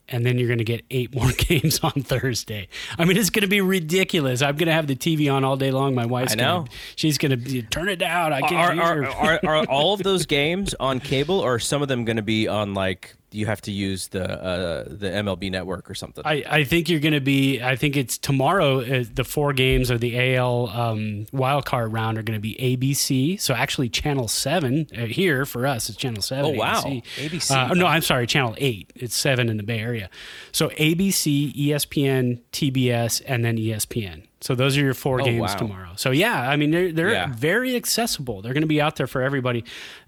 And then you're going to get eight more games on Thursday. I mean, it's going to be ridiculous. I'm going to have the TV on all day long. My wife's I know. Gonna, she's going to turn it down. I can't Are, are, are, are all of those games on cable, or are some of them going to be on like you have to use the uh, the MLB network or something? I, I think you're going to be. I think it's tomorrow. Uh, the four games of the AL um, wild card round are going to be ABC. So actually, Channel Seven uh, here for us is Channel Seven. Oh, wow. ABC. ABC. Uh, no, I'm sorry, Channel Eight. It's seven in the Bay Area. So ABC, ESPN, TBS, and then ESPN. So those are your four Oh, games wow. tomorrow. So yeah, I mean they're they're Yeah. very accessible. They're going to be out there for everybody.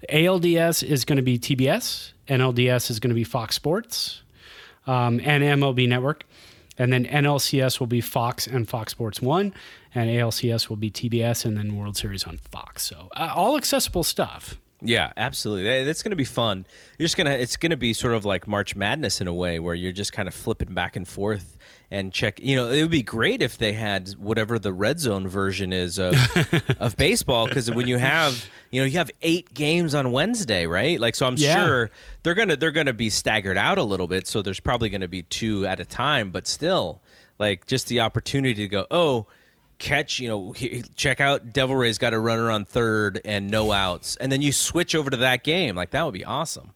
ALDS is going to be TBS. NLDS is going to be Fox Sports um, and MLB Network. And then NLCS will be Fox and Fox Sports 1, and ALCS will be TBS and then World Series on Fox. So, uh, all accessible stuff. Yeah, absolutely. That- That's going to be fun. You're just gonna. It's going to be sort of like March Madness in a way, where you're just kind of flipping back and forth and check. You know, it would be great if they had whatever the red zone version is of of baseball, because when you have, you know, you have eight games on Wednesday, right? Like, so I'm Yeah. sure they're gonna they're gonna be staggered out a little bit. So there's probably to be two at a time, but still, like, just the opportunity to go, oh catch, you know, check out Devil Rays got a runner on third and no outs, and then you switch over to that game. Like that would be awesome.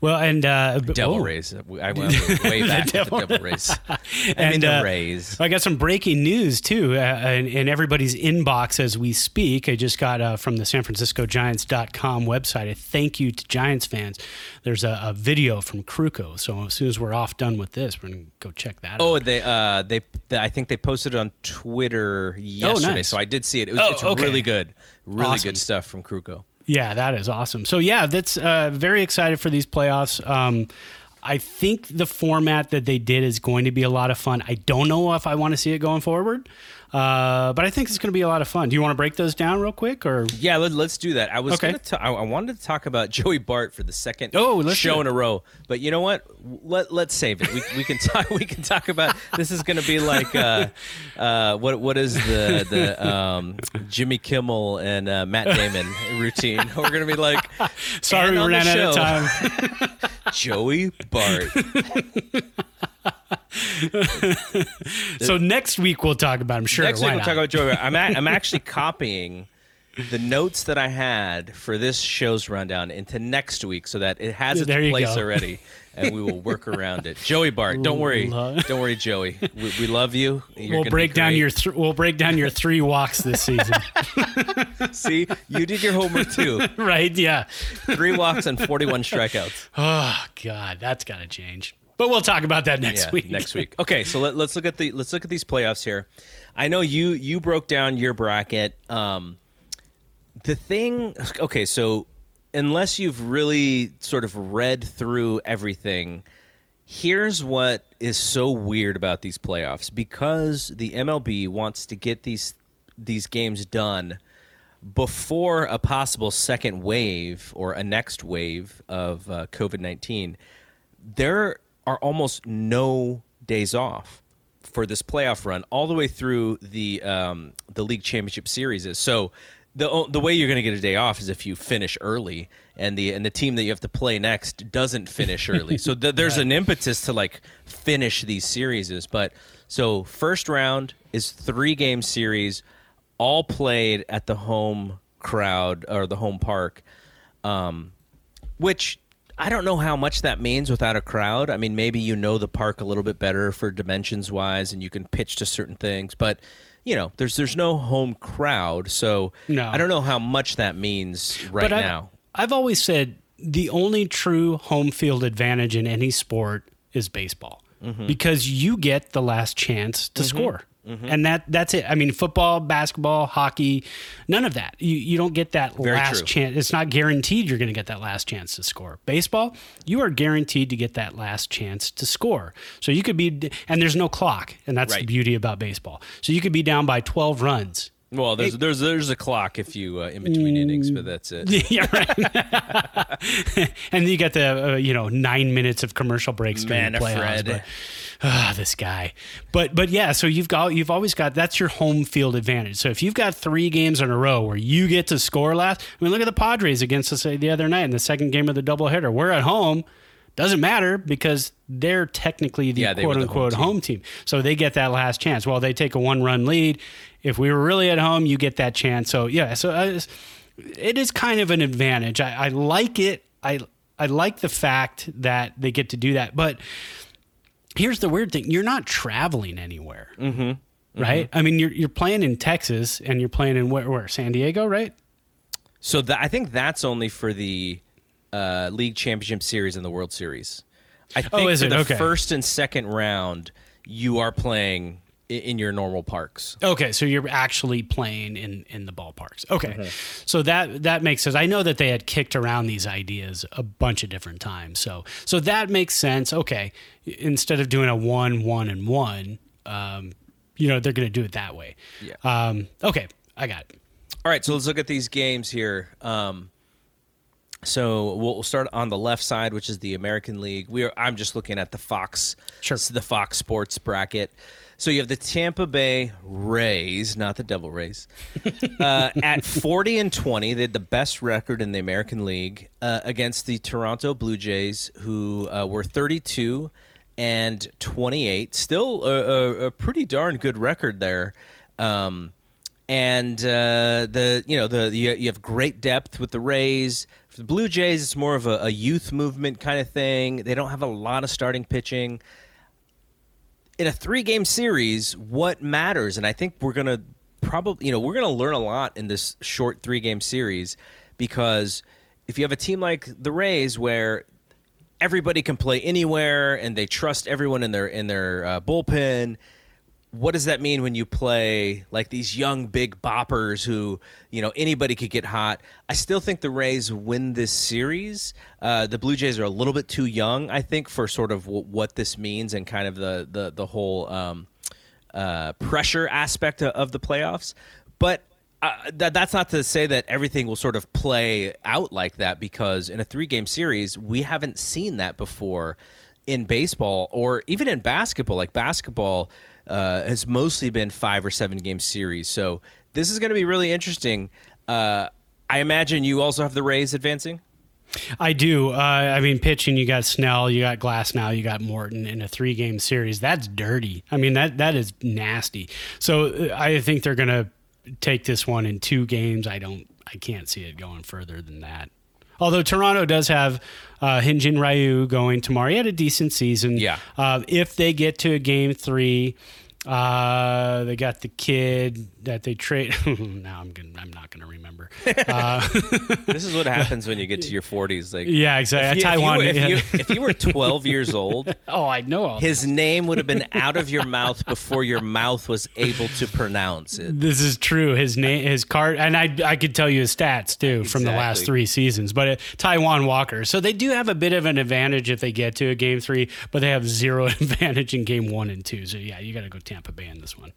Well, and uh, Devil oh. Rays. I went way back to Devil- the Devil Rays. I mean And, the uh, Rays. I got some breaking news too uh, in, in everybody's inbox as we speak. I just got uh, from the San Francisco Giants.com website a thank you to Giants fans. There's a, a video from Krukow. So as soon as we're off done with this, we're going to go check that out. Oh, out. they uh they, they I think they posted it on Twitter yesterday, Oh, nice. so I did see it. it was, Oh, it's okay. really good, really Awesome. good stuff from Krukow. Yeah, that is awesome. So yeah, that's uh, very excited for these playoffs. Um, I think the format that they did is going to be a lot of fun. I don't know if I want to see it going forward, uh, but I think it's going to be a lot of fun. Do you want to break those down real quick, or Yeah, let, us do that. I was Okay. gonna. ta- I I wanted to talk about Joey Bart for the second Oh, show in a row, but you know what? Let Let's save it. We, we can talk. We can talk about this. Is going to be like uh, uh, what what is the the um, Jimmy Kimmel and uh, Matt Damon routine? We're going to be like, sorry we ran out of time? Joey Bart. so next week we'll talk about. I'm sure. Next week we'll not? talk about Joey Bart. I'm a, I'm actually copying the notes that I had for this show's rundown into next week so that it has its place go. already and we will work around it. Joey Bart, don't worry. Don't worry, Joey. We, we love you. You're We'll break down your th- we'll break down your three walks this season, See, you did your homework too. right? Yeah. Three walks and 41 strikeouts. Oh God, that's got to change. But we'll talk about that next yeah, week. next week. Okay, so let, let's look at the let's look at these playoffs here. I know you you broke down your bracket. Um, the thing, okay, so unless you've really sort of read through everything, here's what is so weird about these playoffs because the MLB wants to get these these games done before a possible second wave or a next wave of uh, COVID nineteen. There are almost no days off for this playoff run all the way through the um, the league championship series is. So the the way you're going to get a day off is if you finish early, and the and the team that you have to play next doesn't finish early. so th- there's an impetus to like finish these series. But so first round is three game series, all played at the home crowd or the home park, um, which I don't know how much that means without a crowd. I mean, maybe you know the park a little bit better for dimensions wise, and you can pitch to certain things, but you know, there's there's no home crowd, so No. I don't know how much that means right but now. I've always said the only true home field advantage in any sport is baseball Mm-hmm. because you get the last chance to score. Mm-hmm. And that that's it. I mean, football, basketball, hockey, none of that. You you don't get that Very last true. chance. It's not guaranteed you're going to get that last chance to score. Baseball, you are guaranteed to get that last chance to score. So you could be and there's no clock, and that's the beauty about baseball. So you could be down by 12 runs Well, there's there's there's a clock if you uh, in between innings, but that's it. yeah, right. and you got the uh, you know nine minutes of commercial breaks during the playoffs. But, ah, this guy. But but yeah, so you've got you've always got that's your home field advantage. So if you've got three games in a row where you get to score last, I mean, look at the Padres against us the other night in the second game of the doubleheader. We're at home. Doesn't matter because they're technically the Yeah, quote the home unquote team. home team. So they get that last chance. Well, they take a one run lead. If we were really at home, you get that chance. So yeah, so uh, it's- kind of an advantage. I, I like it. I I like the fact that they get to do that. But here's the weird thing: you're not traveling anywhere, mm-hmm. right? I mean, you're you're playing in Texas and you're playing in where, where San Diego, right? So that, I think that's only for the uh, league championship series and the World Series. I think Oh, is for it? the Okay. first and second round, you are playing in your normal parks. Okay, so you're actually playing in in the ballparks. Okay, Mm-hmm. so that that makes sense. I know that they had kicked around these ideas a bunch of different times. So so that makes sense. Okay, instead of doing a one one and one, um, you know they're going to do it that way. Yeah. Um, okay, I got it. All right, so let's look at these games here. Um, so we'll start on the left side, which is the American League. We are. I'm just looking at the Fox, Sure. the Fox Sports bracket. So you have the Tampa Bay Rays, not the Devil Rays, uh, at 40 and 20. They had the best record in the American League uh, against the Toronto Blue Jays, who uh, were 32 and 28. Still a, a, a pretty darn good record there. Um, and uh, the you know the you, you have great depth with the Rays. For the Blue Jays, it's more of a, a youth movement kind of thing. They don't have a lot of starting pitching. In a three game series, what matters? And I think we're gonna probably you know we're gonna learn a lot in this short three game series because if you have a team like the Rays where everybody can play anywhere and they trust everyone in their in their uh, bullpen what does that mean when you play like these young big boppers who you know anybody could get hot? I still think the rays win this series. Uh, the blue jays are a little bit too young i think for sort of w- what this means and kind of the the, the whole um, uh, pressure aspect of, of the playoffs. But uh, that, that's not to say that everything will sort of play out like that because in a three game series we haven't seen that before in baseball or even in basketball. Like basketball uh, has mostly been five or seven game series so this is going to be really interesting uh, i imagine you also have the rays advancing I do. Uh, I mean, pitching. You got Snell. You got Glass. Now you got Morton in a three-game series. That's dirty. I mean, that that is nasty. So uh, I think they're gonna take this one in two games. I don't. I can't see it going further than that. Although Toronto does have uh, Hyun-jin Ryu going tomorrow. He had a decent season. Yeah. Uh, if they get to a game three, uh, they got the kid that they trade. now I'm gonna. I'm not gonna remember. Uh, this is what happens when you get to your 40s like yeah, exactly. if you, if you Taijuan. were- if, you, if you were 12 years old oh, I know. His name would have been out of your mouth before your mouth was able to pronounce it. This is true. His name, his card, and I I could tell you his stats too from the last three seasons. But uh, Taijuan Walker, so they do have a bit of an advantage if they get to a game three, but they have zero advantage in game one and two. So yeah, you got to go Tampa Bay in this one.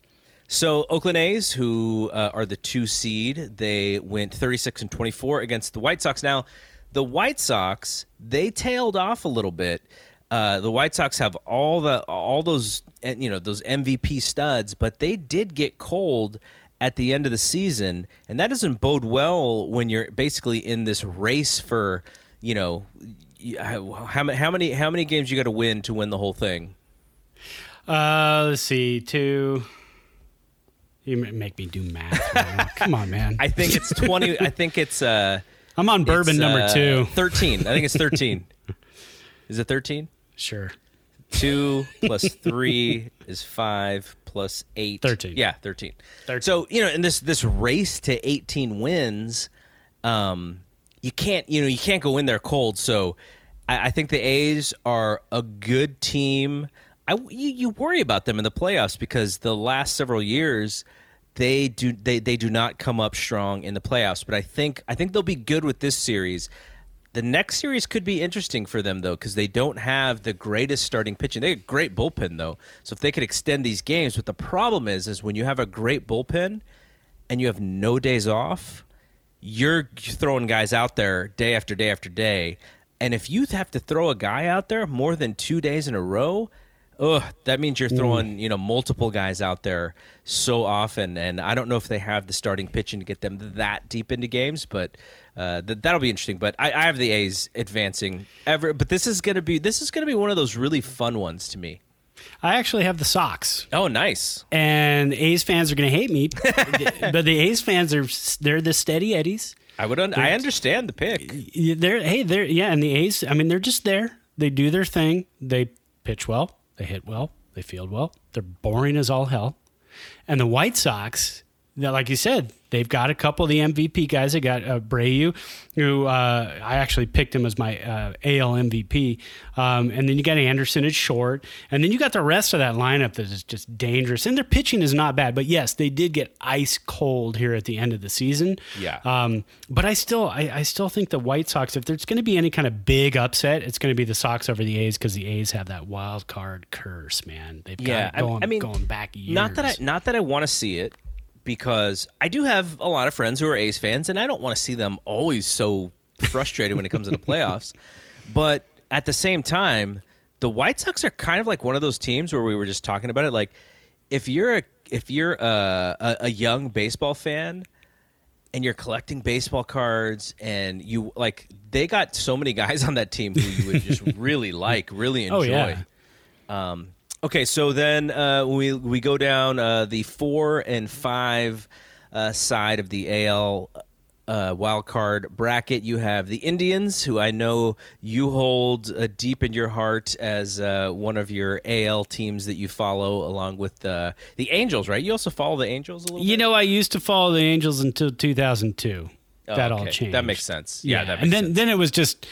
So Oakland A's, who uh, are the two seed, they went 36 and 24 against the White Sox. Now, the White Sox they tailed off a little bit. Uh, the White Sox have all the all those eh, you know those MVP studs, but they did get cold at the end of the season, and that doesn't bode well when you're basically in this race for you know how many how many how many games you got to win to win the whole thing. Uh, let's see, two. You make me do math. Come on, man. I think it's twenty. I think it's. uh I'm on bourbon number uh, two. Thirteen. I think it's thirteen. Is it thirteen? Sure. Two plus three is five plus eight. 13. Yeah, 13. 13. So, you know, in this this race to 18 wins, um, you can't, you know, you can't go in there cold. So I, I think the A's are a good team. I, you, you worry about them in the playoffs because the last several years they do they, they do not come up strong in the playoffs. But I think I think they'll be good with this series. The next series could be interesting for them though, because they don't have the greatest starting pitching. They have a great bullpen though, so if they could extend these games, but the problem is, is when you have a great bullpen and you have no days off, you're throwing guys out there day after day after day, and if you have to throw a guy out there more than two days in a row, ugh, that means you're throwing you know multiple guys out there so often, and I don't know if they have the starting pitching to get them that deep into games, but uh, th- that'll be interesting. But I, I have the A's advancing ever, but this is gonna be this is gonna be one of those really fun ones to me. I actually have the Sox. Oh, nice. And A's fans are going to hate me, but the A's fans are they're the steady eddies. I would un- I understand the pick. They're hey they're yeah, and the A's. I mean they're just there. They do their thing. They pitch well. They hit well. They field well. They're boring as all hell. And the White Sox, now, like you said, they've got a couple of the MVP guys. They got uh, Abreu, who uh, I actually picked him as my uh, AL MVP. Um, and then you got Anderson at short. And then you got the rest of that lineup that is just dangerous. And their pitching is not bad. But yes, they did get ice cold here at the end of the season. Yeah. Um, but I still, I, I still think the White Sox, if there's going to be any kind of big upset, it's going to be the Sox over the A's because the A's have that wild card curse, man. They've got Yeah, it I- going, I mean, going back years. Not that I not that I want to see it because I do have a lot of friends who are A's fans, and I don't want to see them always so frustrated when it comes to the playoffs. But at the same time, the White Sox are kind of like one of those teams where we were just talking about it. Like if you're a if you're a, a, a young baseball fan and you're collecting baseball cards and you like they got so many guys on that team who you would just really like, really enjoy. Oh, yeah. Um, okay, so then uh, we we go down uh, the four and five uh, side of the AL uh, wild card bracket. You have the Indians, who I know you hold uh, deep in your heart as uh, one of your AL teams that you follow, along with the Angels. Right? You also follow the Angels a little. You bit? know, I used to follow the Angels until 2002. Oh, that all changed. That makes sense. Yeah, that and then sense. then it was just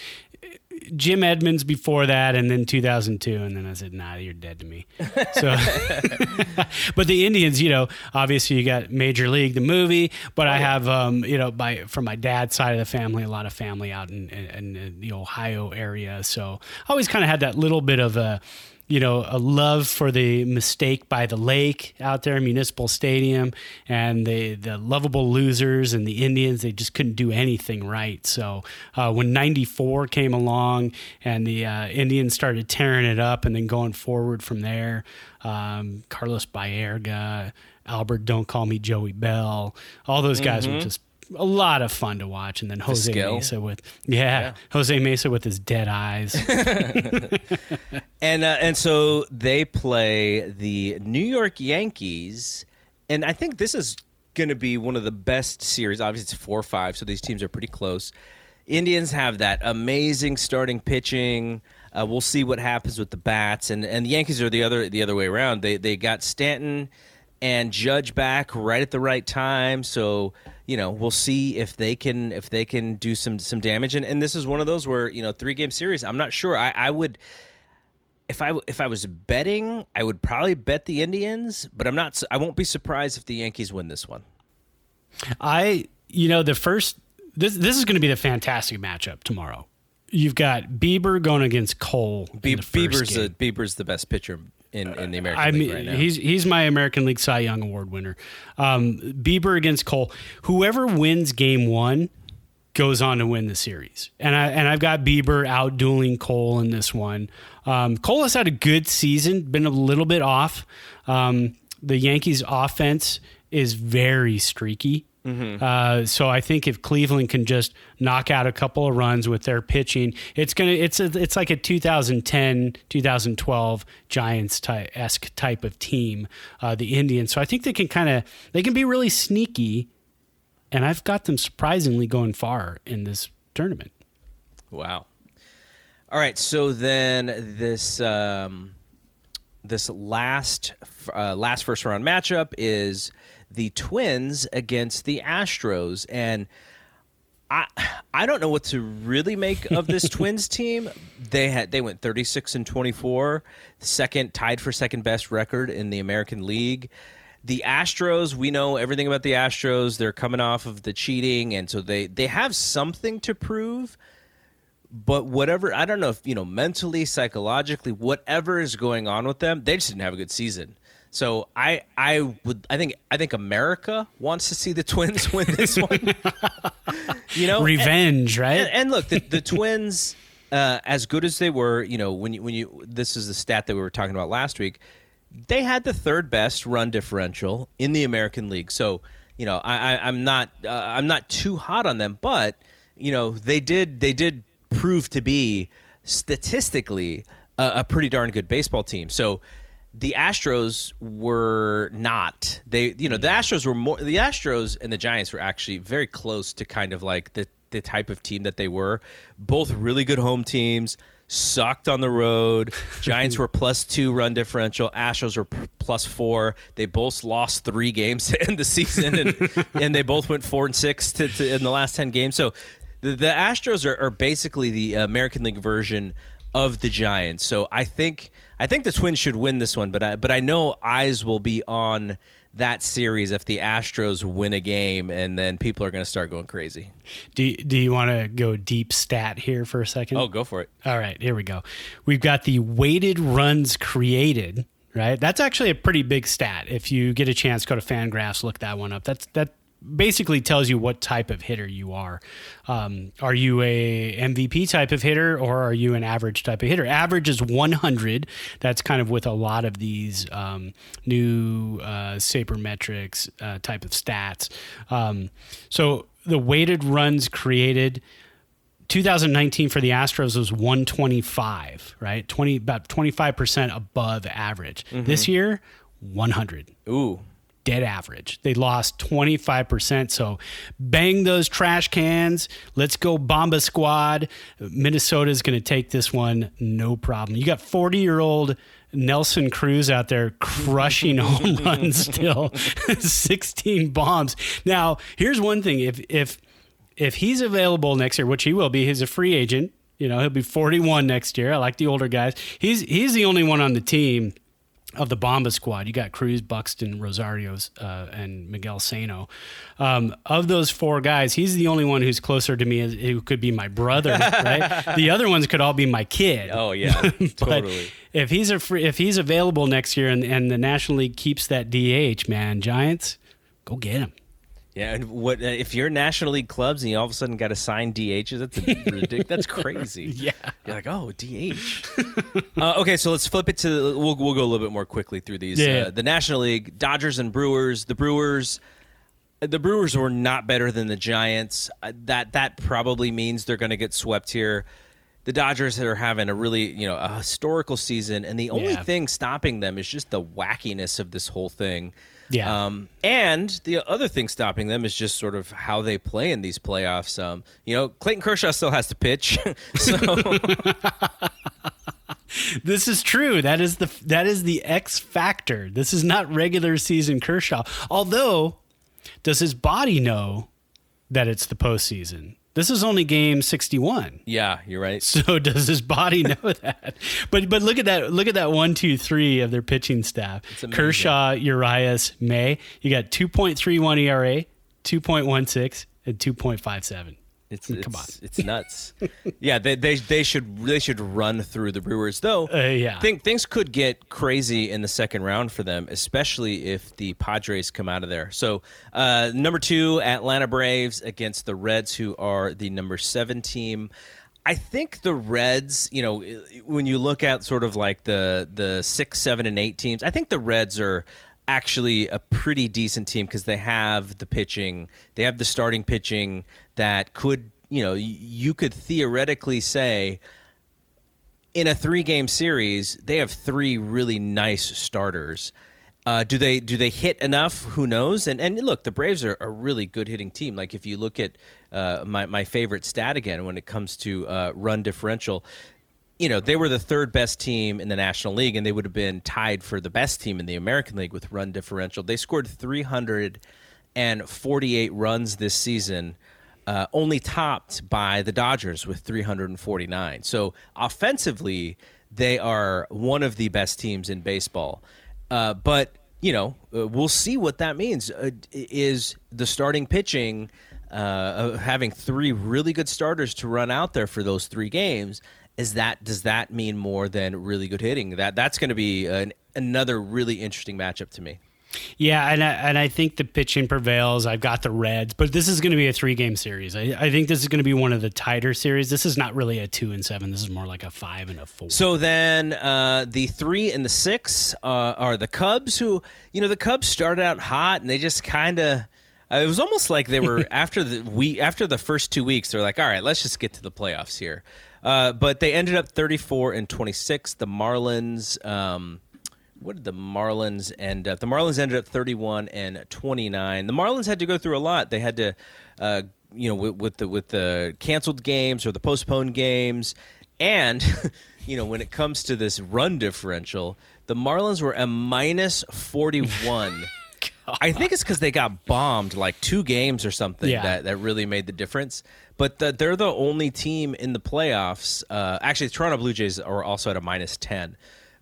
Jim Edmonds before that, and then 2002, and then I said, "Nah, you're dead to me." So, but the Indians, you know, obviously you got Major League, the movie, but Oh, I have, um, you know, by from my dad's side of the family, a lot of family out in, in, in the Ohio area, so I always kind of had that little bit of a you know, a love for the mistake by the lake out there, Municipal Stadium, and the the lovable losers and the Indians. They just couldn't do anything right. So uh, when '94 came along and the uh, Indians started tearing it up and then going forward from there, um, Carlos Baerga, Albert, don't call me Joey Belle, all those guys were just. A lot of fun to watch, and then Jose skill. Mesa with yeah, Jose Mesa with his dead eyes. And uh, and so they play the New York Yankees, and I think this is going to be one of the best series. Obviously, it's four or five, so these teams are pretty close. Indians have that amazing starting pitching. Uh, we'll see what happens with the bats, and and the Yankees are the other the other way around. They they got Stanton and Judge back right at the right time, so you know we'll see if they can if they can do some some damage. And and this is one of those where you know three game series. I'm not sure. I, I would if I if I was betting, I would probably bet the Indians, but I'm not. I won't be surprised if the Yankees win this one. I, you know, the first this this is going to be the fantastic matchup tomorrow. You've got Bieber going against Cole. Be- Bieber's the Bieber's the best pitcher in, in the American I League mean, right now. he's he's my American League Cy Young Award winner. Um, Bieber against Cole. Whoever wins Game One goes on to win the series. And I and I've got Bieber out dueling Cole in this one. Um, Cole has had a good season, been a little bit off. Um, the Yankees' offense is very streaky. Mm-hmm. Uh, so I think if Cleveland can just knock out a couple of runs with their pitching, it's gonna it's a, it's like a 2010 2012 Giants esque type of team, uh, the Indians. So I think they can kind of they can be really sneaky, and I've got them surprisingly going far in this tournament. Wow. All right, so then this um, this last uh, last first round matchup is the Twins against the Astros, and I I don't know what to really make of this Twins team. They had they went 36 and 24, second tied for second best record in the American League. The Astros, we know everything about the Astros. They're coming off of the cheating, and so they they have something to prove. But whatever, I don't know if you know mentally, psychologically, whatever is going on with them, they just didn't have a good season. So I I would I think I think America wants to see the Twins win this one. you know, revenge, and, right? And, and, look, the, the Twins, uh, as good as they were, you know, when you when you this is the stat that we were talking about last week, they had the third best run differential in the American League. So you know, I, I am not uh, I'm not too hot on them, but you know they did they did prove to be statistically a, a pretty darn good baseball team. So the Astros were not. They, you know, the hmm. Astros were more. The Astros and the Giants were actually very close to kind of like the the type of team that they were. Both really good home teams. Sucked on the road. Giants were plus two run differential. Astros were p- plus four. They both lost three games to end the season, and, and they both went four and six to, to, in the last ten games. So the, the Astros are, are basically the American League version of the Giants. So I think I think the Twins should win this one, but I, but I know eyes will be on that series if the Astros win a game, and then people are going to start going crazy. Do Do you want to go deep stat here for a second? Oh, go for it. All right, here we go. We've got the weighted runs created. Right, that's actually a pretty big stat. If you get a chance, go to Fangraphs, look that one up. That's that basically tells you what type of hitter you are. Um, are you a MVP type of hitter or are you an average type of hitter? Average is 100. That's kind of with a lot of these um, new uh, sabermetrics uh, type of stats. Um, so the weighted runs created. 2019 for the Astros was 125, right? 20 about 25% above average. Mm-hmm. This year, 100. Ooh dead average. They lost 25%. So bang those trash cans. Let's go Bomba Squad. Minnesota is going to take this one, no problem. You got 40 year old Nelson Cruz out there crushing home runs still, 16 bombs. Now, here's one thing if, if, if he's available next year, which he will be, he's a free agent. You know, he'll be 41 next year. I like the older guys. He's he's the only one on the team of the Bomba squad. You got Cruz, Buxton, Rosario's, uh, and Miguel Sano. Um, of those four guys, he's the only one who's closer to me. As, who could be my brother, right? the other ones could all be my kid. Oh yeah, totally. if he's a free, if he's available next year, and, and the National League keeps that DH, man, Giants, go get him. Yeah, and what uh, if you're National League clubs and you all of a sudden got to sign DHs? That's ridiculous. That's crazy. yeah, you're like, oh, DH. uh, okay, so let's flip it to. We'll we'll go a little bit more quickly through these. Yeah. Uh, the National League, Dodgers and Brewers. The Brewers. The Brewers were not better than the Giants. Uh, that that probably means they're going to get swept here. The Dodgers are having a really, you know, a historical season, and the only Yeah. thing stopping them is just the wackiness of this whole thing. Yeah. Um, and the other thing stopping them is just sort of how they play in these playoffs. Um, you know, Clayton Kershaw still has to pitch, so This is true. That is the that is the X factor. This is not regular season Kershaw. Although, does his body know that it's the postseason? This is only game 61. Yeah, you're right. So does his body know that? But but look at that look at that one two three of their pitching staff. Kershaw, Urias, May. You got 2.31 ERA, 2.16, and 2.57. It's, it's come on, it's nuts. yeah, they, they they should they should run through the Brewers though. Uh, yeah, think things could get crazy in the second round for them, especially if the Padres come out of there. So uh, number two, Atlanta Braves against the Reds, who are the number seven team. I think the Reds, you know, when you look at sort of like the the six, seven, and eight teams, I think the Reds are actually a pretty decent team because they have the pitching, they have the starting pitching, that could, you know, you could theoretically say in a three game series, they have three really nice starters. Uh, do they do they hit enough? Who knows? And and look, the Braves are a really good hitting team. Like if you look at uh, my my favorite stat again when it comes to uh, run differential, you know they were the third best team in the National League, and they would have been tied for the best team in the American League with run differential. They scored three hundred and forty eight runs this season uh, only topped by the Dodgers with 349. So offensively, they are one of the best teams in baseball. Uh, but you know, uh, we'll see what that means. Uh, is the starting pitching uh, having three really good starters to run out there for those three games? Is that does that mean more than really good hitting? That that's going to be an, another really interesting matchup to me. Yeah, and I, and I think the pitching prevails. I've got the Reds, but this is going to be a three game series. I, I think this is going to be one of the tighter series. This is not really a two and seven. This is more like a five and a four. So then uh, the three and the six uh, are the Cubs, who you know the Cubs started out hot and they just kind of. Uh, it was almost like they were after the we after the first two weeks. They're like, all right, let's just get to the playoffs here. Uh, but they ended up 34 and 26. The Marlins. Um, what did the Marlins end up? The Marlins ended up 31 and 29. The Marlins had to go through a lot. They had to, uh, you know, with, with the with the canceled games or the postponed games, and you know, when it comes to this run differential, the Marlins were a minus 41. I think it's because they got bombed like two games or something Yeah. that, that really made the difference. But the, they're the only team in the playoffs. Uh, actually, the Toronto Blue Jays are also at a minus 10.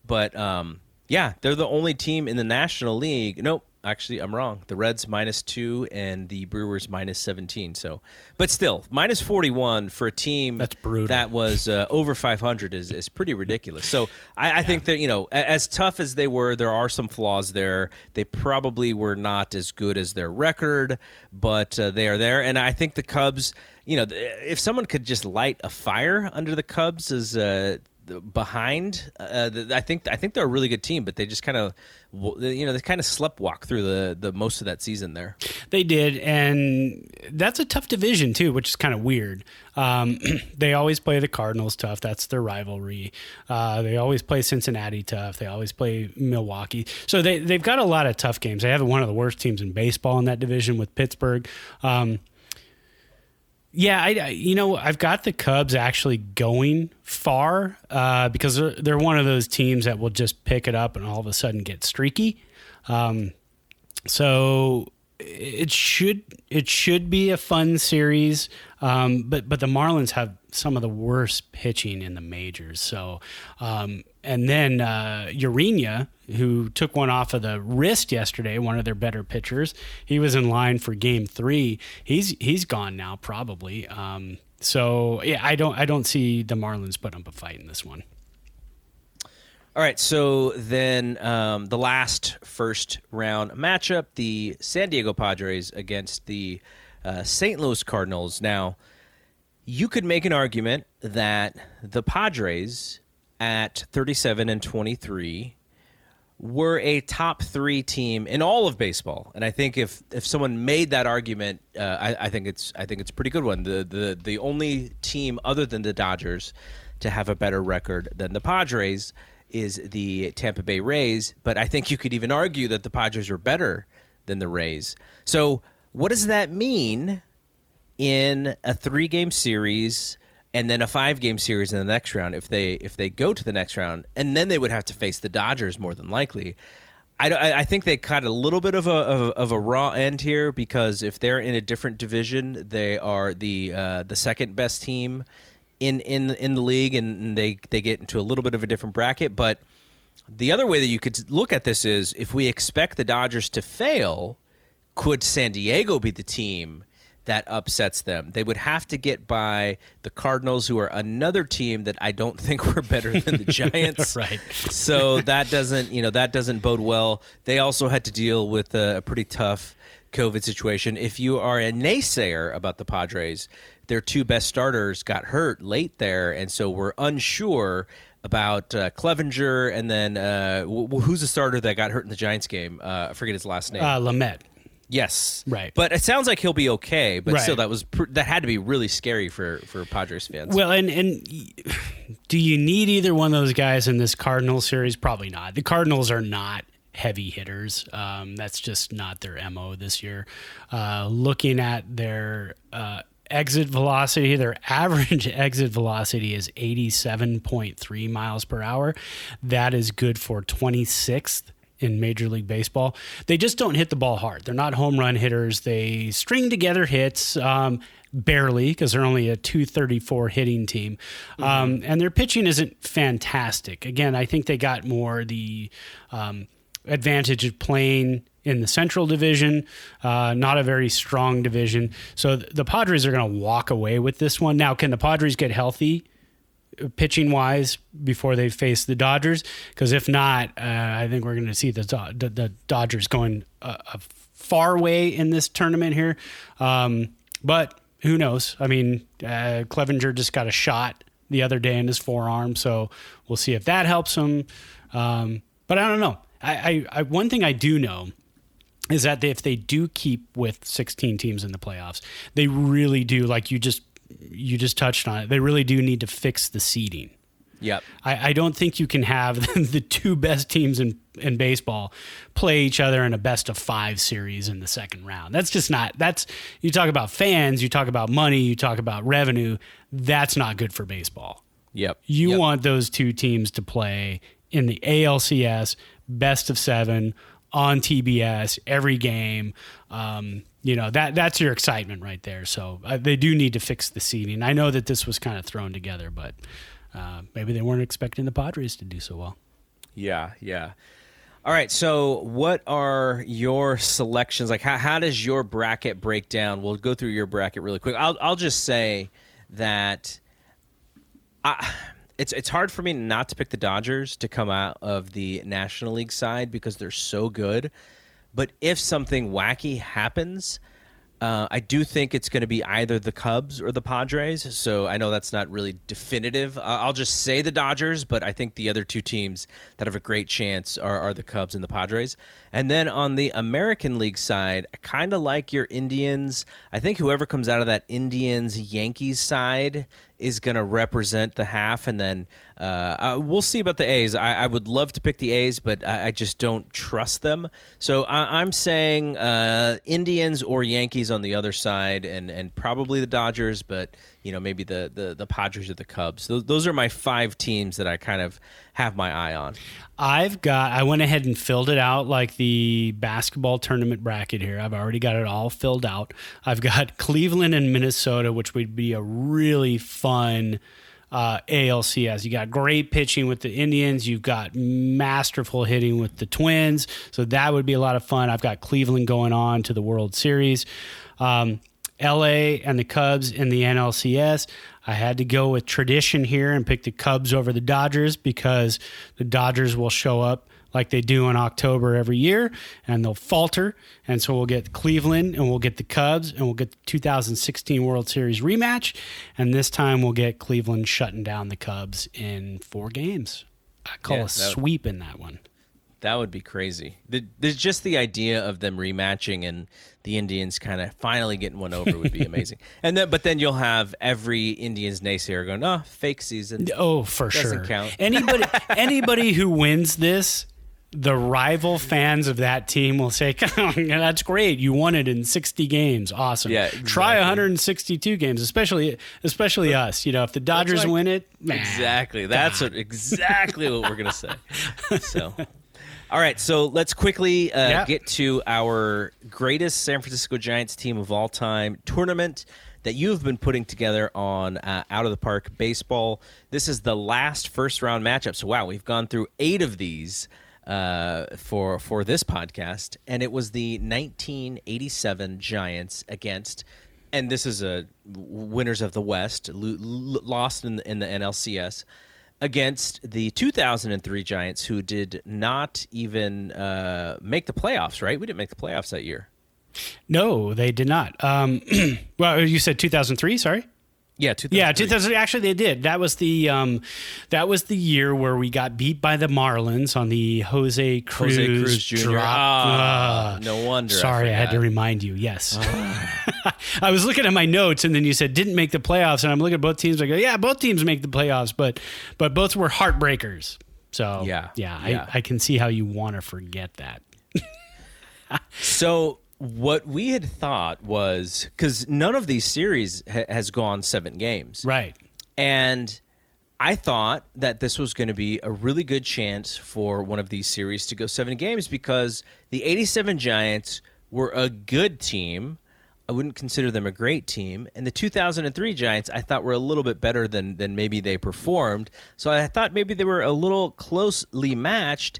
But um, yeah, they're the only team in the National League. Nope, actually, I'm wrong. The Reds minus two and the Brewers minus 17. So, but still, minus 41 for a team That's brutal. that was uh, over 500 is, is pretty ridiculous. So I, I think that, you know, as tough as they were, there are some flaws there. They probably were not as good as their record, but uh, they are there. And I think the Cubs, you know, if someone could just light a fire under the Cubs is uh, behind, uh, I think I think they're a really good team, but they just kind of, you know, they kind of sleptwalk through the, the most of that season there. They did, and that's a tough division too, which is kind of weird. Um, they always play the Cardinals tough; that's their rivalry. Uh, they always play Cincinnati tough. They always play Milwaukee. So they they've got a lot of tough games. They have one of the worst teams in baseball in that division with Pittsburgh. Um, yeah, I, I- you know I've got the Cubs actually going far uh, because they're, they're one of those teams that will just pick it up and all of a sudden get streaky. Um, so it should it should be a fun series. Um, but but the Marlins have some of the worst pitching in the majors. So um, and then uh, Urena, who took one off of the wrist yesterday, one of their better pitchers, he was in line for Game Three. He's he's gone now probably. Um, so yeah, I don't I don't see the Marlins putting up a fight in this one. All right, so then um, the last first round matchup, the San Diego Padres against the uh, St. Louis Cardinals. Now, you could make an argument that the Padres at 37 and 23 were a top three team in all of baseball, and I think if if someone made that argument, uh, I, I think it's I think it's a pretty good one. The the the only team other than the Dodgers to have a better record than the Padres is the Tampa Bay Rays, but I think you could even argue that the Padres are better than the Rays. So, what does that mean in a three game series and then a five game series in the next round if they if they go to the next round and then they would have to face the Dodgers more than likely. I, I think they caught a little bit of a of, of a raw end here because if they're in a different division, they are the uh, the second best team in in in the league, and they they get into a little bit of a different bracket. But the other way that you could look at this is if we expect the Dodgers to fail, could San Diego be the team that upsets them. They would have to get by the Cardinals, who are another team that I don't think were better than the Giants. right. So that doesn't, you know, that doesn't bode well. They also had to deal with a, a pretty tough COVID situation. If you are a naysayer about the Padres, their two best starters got hurt late there, and so we're unsure about uh, Clevinger and then uh, w- who's the starter that got hurt in the Giants game? Uh, I forget his last name. Uh. Yes, Right. But it sounds like he'll be okay. But Right. still, that was pr- that had to be really scary for for Padres fans. Well, and and do you need either one of those guys in this Cardinals series? Probably not. The Cardinals are not heavy hitters. Um, that's just not their mo this year. Uh, looking at their uh, exit velocity, their average exit velocity is eighty-seven point three miles per hour. That is good for twenty-sixth in Major League Baseball. They just don't hit the ball hard. They're not home run hitters. They string together hits. Um, barely because they're only a 234 hitting team um, and their pitching isn't fantastic again i think they got more the um, advantage of playing in the central division uh, not a very strong division so th- the padres are going to walk away with this one now can the padres get healthy pitching wise before they face the Dodgers. Because if not, uh, I think we're going to see the, the, the Dodgers going a, a far way in this tournament here. Um, but who knows? I mean, uh, Clevinger just got a shot the other day in his forearm, so we'll see if that helps him. Um, but I don't know. I, I, I one thing I do know is that if they do keep with 16 teams in the playoffs, they really do like you just you just touched on it. They really do need to fix the seeding. yep. I, I don't think you can have the two best teams in, in baseball play each other in a best of five series in the second round. That's just not, that's, you talk about fans, you talk about money, you talk about revenue. That's not good for baseball. Yep. You Yep. want those two teams to play in the ALCS best of seven on TBS every game. Um, you know that that's your excitement right there. So uh, they do need to fix the seating. I know that this was kind of thrown together, but uh, maybe they weren't expecting the Padres to do so well. Yeah, yeah. All right, so what are your selections? Like, how, how does your bracket break down? We'll go through your bracket really quick. I'll, I'll just say that I, it's it's hard for me not to pick the Dodgers to come out of the National League side because they're so good. But if something wacky happens, uh, I do think it's going to be either the Cubs or the Padres. So I know that's not really definitive. Uh, I'll just say the Dodgers, but I think the other two teams that have a great chance are, are the Cubs and the Padres. And then on the American League side, I kind of like your Indians. I think whoever comes out of that Indians Yankees side is going to represent the half, and then uh, uh, we'll see about the A's. I, I would love to pick the A's, but I, I just don't trust them. So I, I'm saying uh, Indians or Yankees on the other side, and and probably the Dodgers, but you know maybe the the, the Padres or the Cubs. Those, those are my five teams that I kind of have my eye on. I've got. I went ahead and filled it out like the basketball tournament bracket here. I've already got it all filled out. I've got Cleveland and Minnesota, which would be a really fun uh, ALCS. You got great pitching with the Indians. You've got masterful hitting with the Twins. So that would be a lot of fun. I've got Cleveland going on to the World Series. Um, LA and the Cubs in the NLCS. I had to go with tradition here and pick the Cubs over the Dodgers because the Dodgers will show up like they do in October every year and they'll falter. And so we'll get Cleveland and we'll get the Cubs and we'll get the 2016 World Series rematch. And this time we'll get Cleveland shutting down the Cubs in four games. I call Yeah, a sweep in that one. That would be crazy. The, there's just the idea of them rematching and the Indians kind of finally getting one over would be amazing. and then, but then you'll have every Indians naysayer going, "Oh, fake season." Oh, for Doesn't sure. count. Anybody anybody who wins this, the rival fans of that team will say, "That's great. You won it in 60 games. Awesome. Yeah, Try 162 games, especially especially us. You know, if the Dodgers like- win it, nah. Exactly. That's what, exactly what we're gonna say. So, all right. So let's quickly uh, Yeah. get to our greatest San Francisco Giants team of all time tournament that you've been putting together on uh, Out of the Park Baseball. This is the last first round matchup. So wow, we've gone through eight of these uh, for for this podcast, and it was the 1987 Giants against and this is a winners of the West, lo- lo- lost in the, in the NLCS against the 2003 Giants, who did not even uh, make the playoffs. Right? We didn't make the playoffs that year. No, they did not. Um, well, you said 2003. Sorry. Yeah, yeah, 2000. Actually, they did. That was the um, that was the year where we got beat by the Marlins on the Jose Cruz, Jose Cruz Jr. drop. Ah, Uh, no wonder. Sorry, I, had to remind you. Yes, I was looking at my notes, and then you said didn't make the playoffs, and I'm looking at both teams. I go, yeah, both teams make the playoffs, but but both were heartbreakers. So Yeah, yeah, yeah. I, I can see how you want to forget that. So what we had thought was because none of these series ha- has gone seven games, Right. And I thought that this was going to be a really good chance for one of these series to go seven games because the 87 Giants were a good team. I wouldn't consider them a great team. And the 2003 Giants, I thought were a little bit better than, than maybe they performed. So I thought maybe they were a little closely matched.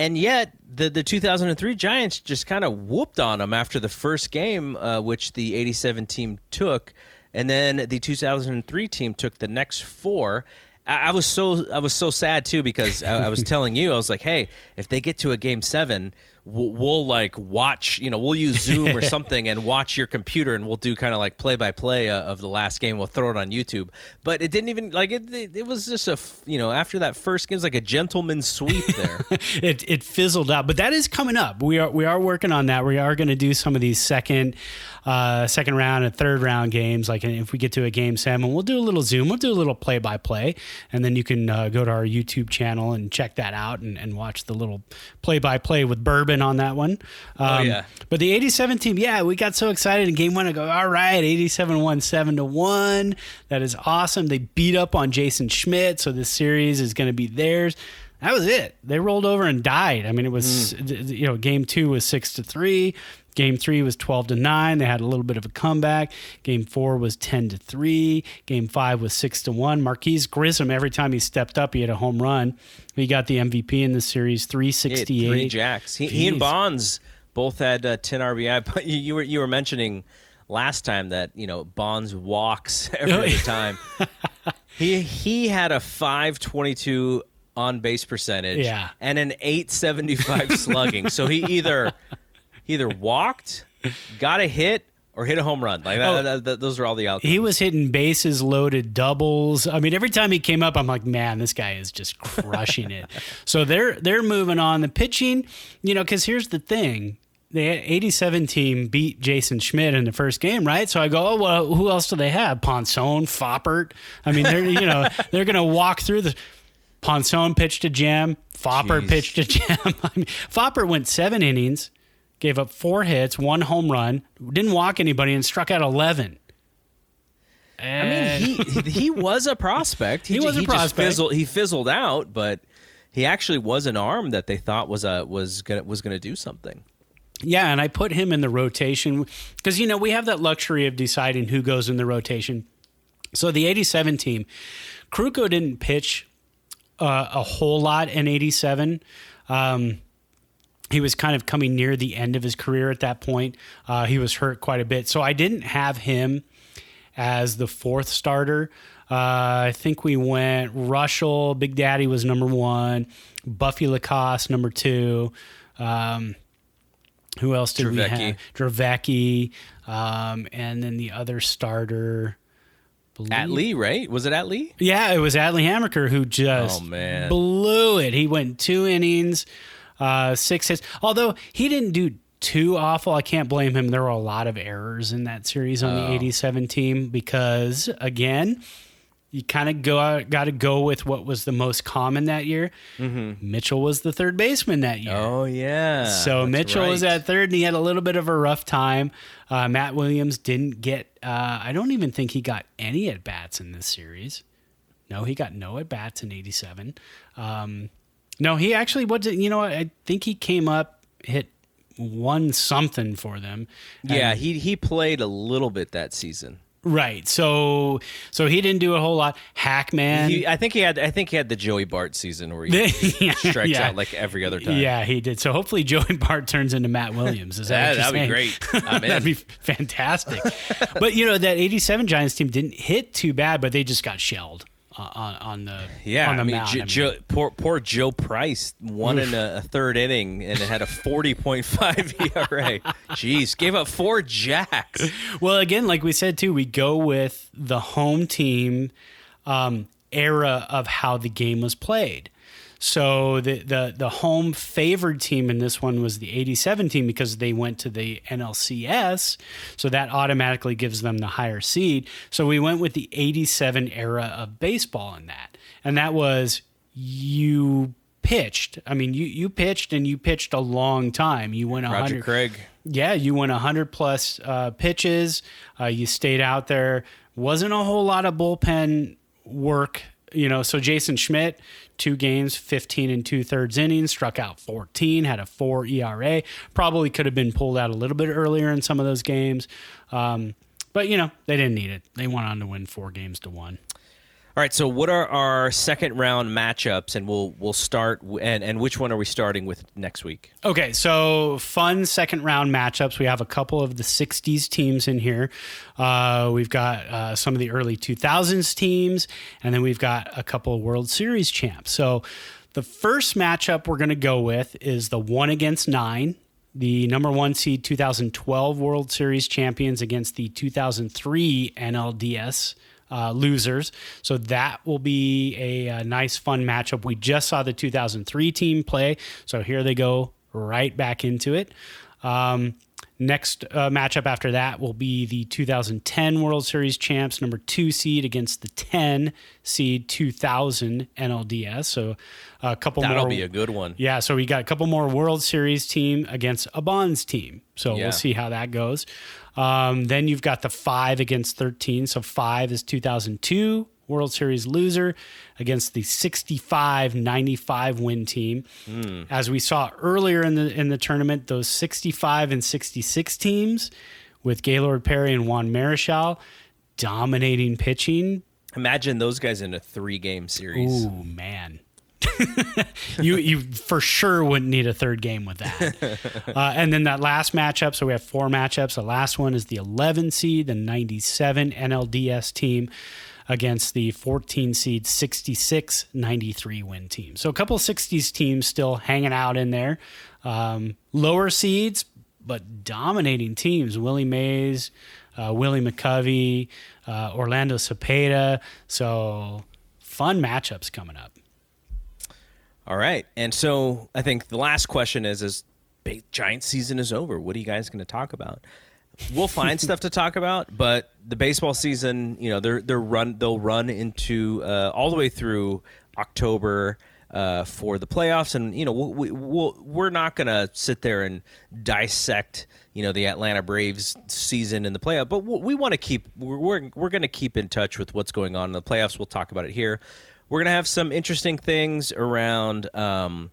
And yet, the, the 2003 Giants just kind of whooped on them after the first game, uh, which the 87 team took, and then the 2003 team took the next four. I, I was so I was so sad too because I, I was telling you I was like, hey, if they get to a game seven, we'll, we'll like watch, you know, we'll use Zoom or something and watch your computer, and we'll do kind of like play by play of the last game. We'll throw it on YouTube, but it didn't even like it. It, it was just a, you know after that first game, it was like a gentleman's sweep there. it it fizzled out, but that is coming up. We are we are working on that. We are going to do some of these second uh, second round and third round games. Like if we get to a game seven, we'll do a little Zoom. We'll do a little play by play, and then you can uh, go to our YouTube channel and check that out and, and watch the little play by play with Bourbon on that one. Um, yeah. But the '87 team, yeah, we got so excited in game one. I go, all right, '87 won seven to one. That is awesome. They beat up on Jason Schmidt, so this series is going to be theirs that was it. They rolled over and died. I mean, it was you know, game two was six to three. Game three was twelve to nine. They had a little bit of a comeback. Game four was ten to three. Game five was six to one. Marquis Grissom, every time he stepped up, he had a home run. He got the MVP in the series, three He had sixty three eight. jacks. He, he and Bonds both had uh, ten RBI. But you, you were you were mentioning last time that you know Bonds walks every time. he he had a five twenty two on base percentage, Yeah. and an eight seventy five slugging. So he either he either walked, got a hit, or hit a home run. Like that, Oh. that- that- those are all the outcomes. He was hitting bases loaded doubles. I mean, every time he came up, I'm like, man, this guy is just crushing it. So they're they're moving on. The pitching, you know, because here's the thing. The 87 team beat Jason Schmidt in the first game, right? So I go, oh well, who else do they have? Ponson, Foppert. I mean, they're you know they're gonna walk through the. Ponson pitched a jam. Foppert Jeez. pitched a jam. I mean, Foppert went seven innings, gave up four hits, one home run, didn't walk anybody, and struck out 11. I mean, he he was a prospect. He was a just prospect. fizzled, he fizzled out, but he actually was an arm that they thought was a was gonna was gonna do something. Yeah, and I put him in the rotation because you know we have that luxury of deciding who goes in the rotation. So the '87 team, Krukow didn't pitch uh, a whole lot in '87. Um, he was kind of coming near the end of his career at that point. Uh, he was hurt quite a bit, so I didn't have him as the fourth starter. Uh, I think we went Reuschel, Big Daddy was number one, Buffy LaCoss number two. Um, who else did we have? Dravecky, um, and then the other starter. Atlee, right? Was it Atlee? yeah, it was Atlee Hammaker who just Oh, man. blew it. He went two innings, uh, six hits. Although he didn't do too awful, I can't blame him. There were a lot of errors in that series on Oh. the 87 team because, again, you kind of go got to go with what was the most common that year. Mitchell was the third baseman that year. Mm-hmm. Oh yeah. So that's Mitchell was at third, and he had a little bit of a rough time. Uh, Matt Williams didn't get. Uh, I don't even think he got any at bats in this series. No, he got no at bats in '87. Um, no, he actually was. You know. I think he came up, hit one something for them. Yeah, he he played a little bit that season. Right. So so he didn't do a whole lot. Hackman. He, I think he had. I think he had the Joey Bart season where he Yeah, strikes yeah. out like every other time. Yeah, he did. So hopefully Joey Bart turns into Matt Williams. Is that that'd you're be great. That'd be fantastic. but you know that '87 Giants team didn't hit too bad, but they just got shelled on on the Yeah, on the I mean, mound. Jo- mean, Jo- poor, poor Joe Price won in a, a third inning and it had a 40.5 ERA. Jeez, gave up four jacks. Well, again, like we said too, we go with the home team um, era of how the game was played. So the, the the home favored team in this one was the 87 team because they went to the NLCS, so that automatically gives them the higher seed. So we went with the 87 era of baseball in that. And that was you pitched. I mean, you you pitched and you pitched a long time. You went 100 Roger Craig. yeah, you went 100 plus uh, pitches. Uh, you stayed out there. Wasn't a whole lot of bullpen work, you know. So Jason Schmidt, two games, 15 and two thirds innings, struck out 14, had a four ERA. Probably could have been pulled out a little bit earlier in some of those games. Um, but, you know, they didn't need it. They went on to win four games to one. All right, so what are our second round matchups, and we'll we'll start and and which one are we starting with next week? Okay, so fun second round matchups. We have a couple of the 60s teams in here. Uh, we've got uh, some of the early 2000s teams, and then we've got a couple of World Series champs. So the first matchup we're going to go with is the one against nine. The number one seed 2012 World Series champions against the 2003 NLDS uh, losers. So that will be a, a nice, fun matchup. We just saw the 2003 team play, so here they go right back into it. Um, next uh, matchup after that will be the 2010 World Series champs, number two seed against the 10 seed 2000 NLDS. So a couple more That'll be a good one. Yeah, so we got a couple more World Series team against a Bonds team. So Yeah. we'll see how that goes. Um, then you've got the five against 13. So five is 2002 World Series loser against the 65 95 win team. As we saw earlier in the in the tournament, those 65 and 66 teams with Gaylord Perry and Juan Marichal dominating pitching. Imagine those guys in a three game series. Ooh, man. you you for sure wouldn't need a third game with that. uh, and then that last matchup, so we have four matchups. The last one is the 11 seed, the 97 NLDS team against the 14 seed 66 93 win team. So a couple 60s teams still hanging out in there. Um, lower seeds, but dominating teams. Willie Mays, uh, Willie McCovey, uh, Orlando Cepeda. So fun matchups coming up. All right, and so I think the last question is: Is big giant season is over? What are you guys going to talk about? We'll find stuff to talk about, but the baseball season, you know, they're they're run they'll run into uh, all the way through October uh, for the playoffs, and you know, we, we'll, we're not going to sit there and dissect you know the Atlanta Braves season in the playoff, but we, we want to keep we're we're, we're going to keep in touch with what's going on in the playoffs. We'll talk about it here. We're going to have some interesting things around. Um,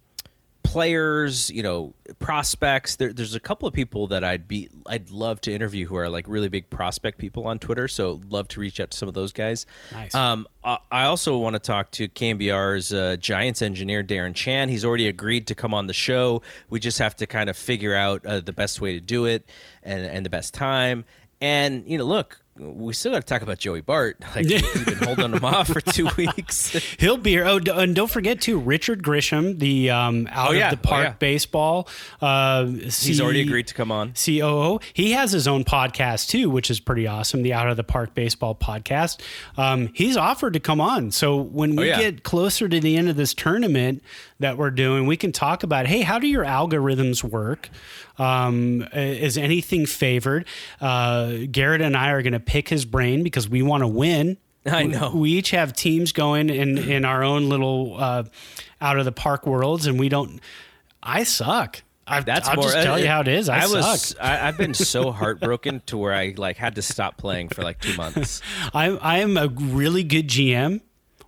players, you know, prospects. There, there's a couple of people that I'd be, I'd love to interview who are like really big prospect people on Twitter. So love to reach out to some of those guys. Nice. Um, I, I also want to talk to KNBR's uh, Giants engineer Darren Chan. He's already agreed to come on the show. We just have to kind of figure out uh, the best way to do it and and the best time. And you know, look. We still got to talk about Joey Bart. Like we've been holding him off for two weeks. He'll be here. Oh, and don't forget too, Richard Grisham, the um, out Oh, yeah. of the Oh, park yeah. baseball. Uh, He's already agreed to come on. COO. He has his own podcast too, which is pretty awesome. The Out of the Park Baseball podcast. Um, he's offered to come on. So when we Oh, yeah. get closer to the end of this tournament that we're doing, we can talk about, hey, how do your algorithms work? Um, is anything favored? Uh, Garrett and I are going to pick his brain because we want to win. I know. We each have teams going in in our own little uh, out of the park worlds, and we don't. I suck. I, That's I'll more. just tell you how it is. I, was. suck. I, I've been so heartbroken to where I like had to stop playing for like two months. I I am a really good GM,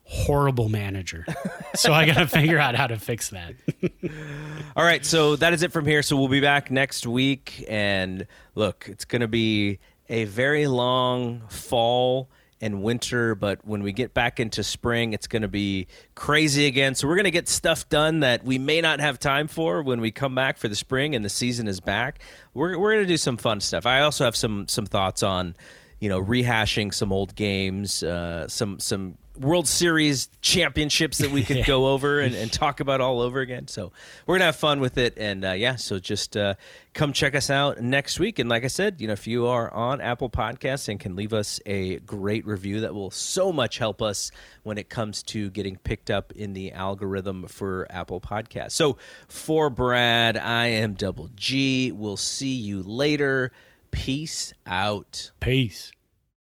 horrible manager. so I got to figure out how to fix that. All right, so that is it from here. So we'll be back next week, and look, it's going to be a very long fall and winter, but when we get back into spring, it's going to be crazy again. So we're going to get stuff done that we may not have time for when we come back for the spring and the season is back. We're we're going to do some fun stuff. I also have some some thoughts on, you know, rehashing some old games, uh, some some World Series championships that we could go over and, and, talk about all over again. So we're gonna have fun with it, and uh, yeah, so just uh, come check us out next week. And like I said, you know, if you are on Apple Podcasts and can leave us a great review, that will so much help us when it comes to getting picked up in the algorithm for Apple Podcasts. So for Brad, I am Double G. We'll see you later. Peace out. Peace.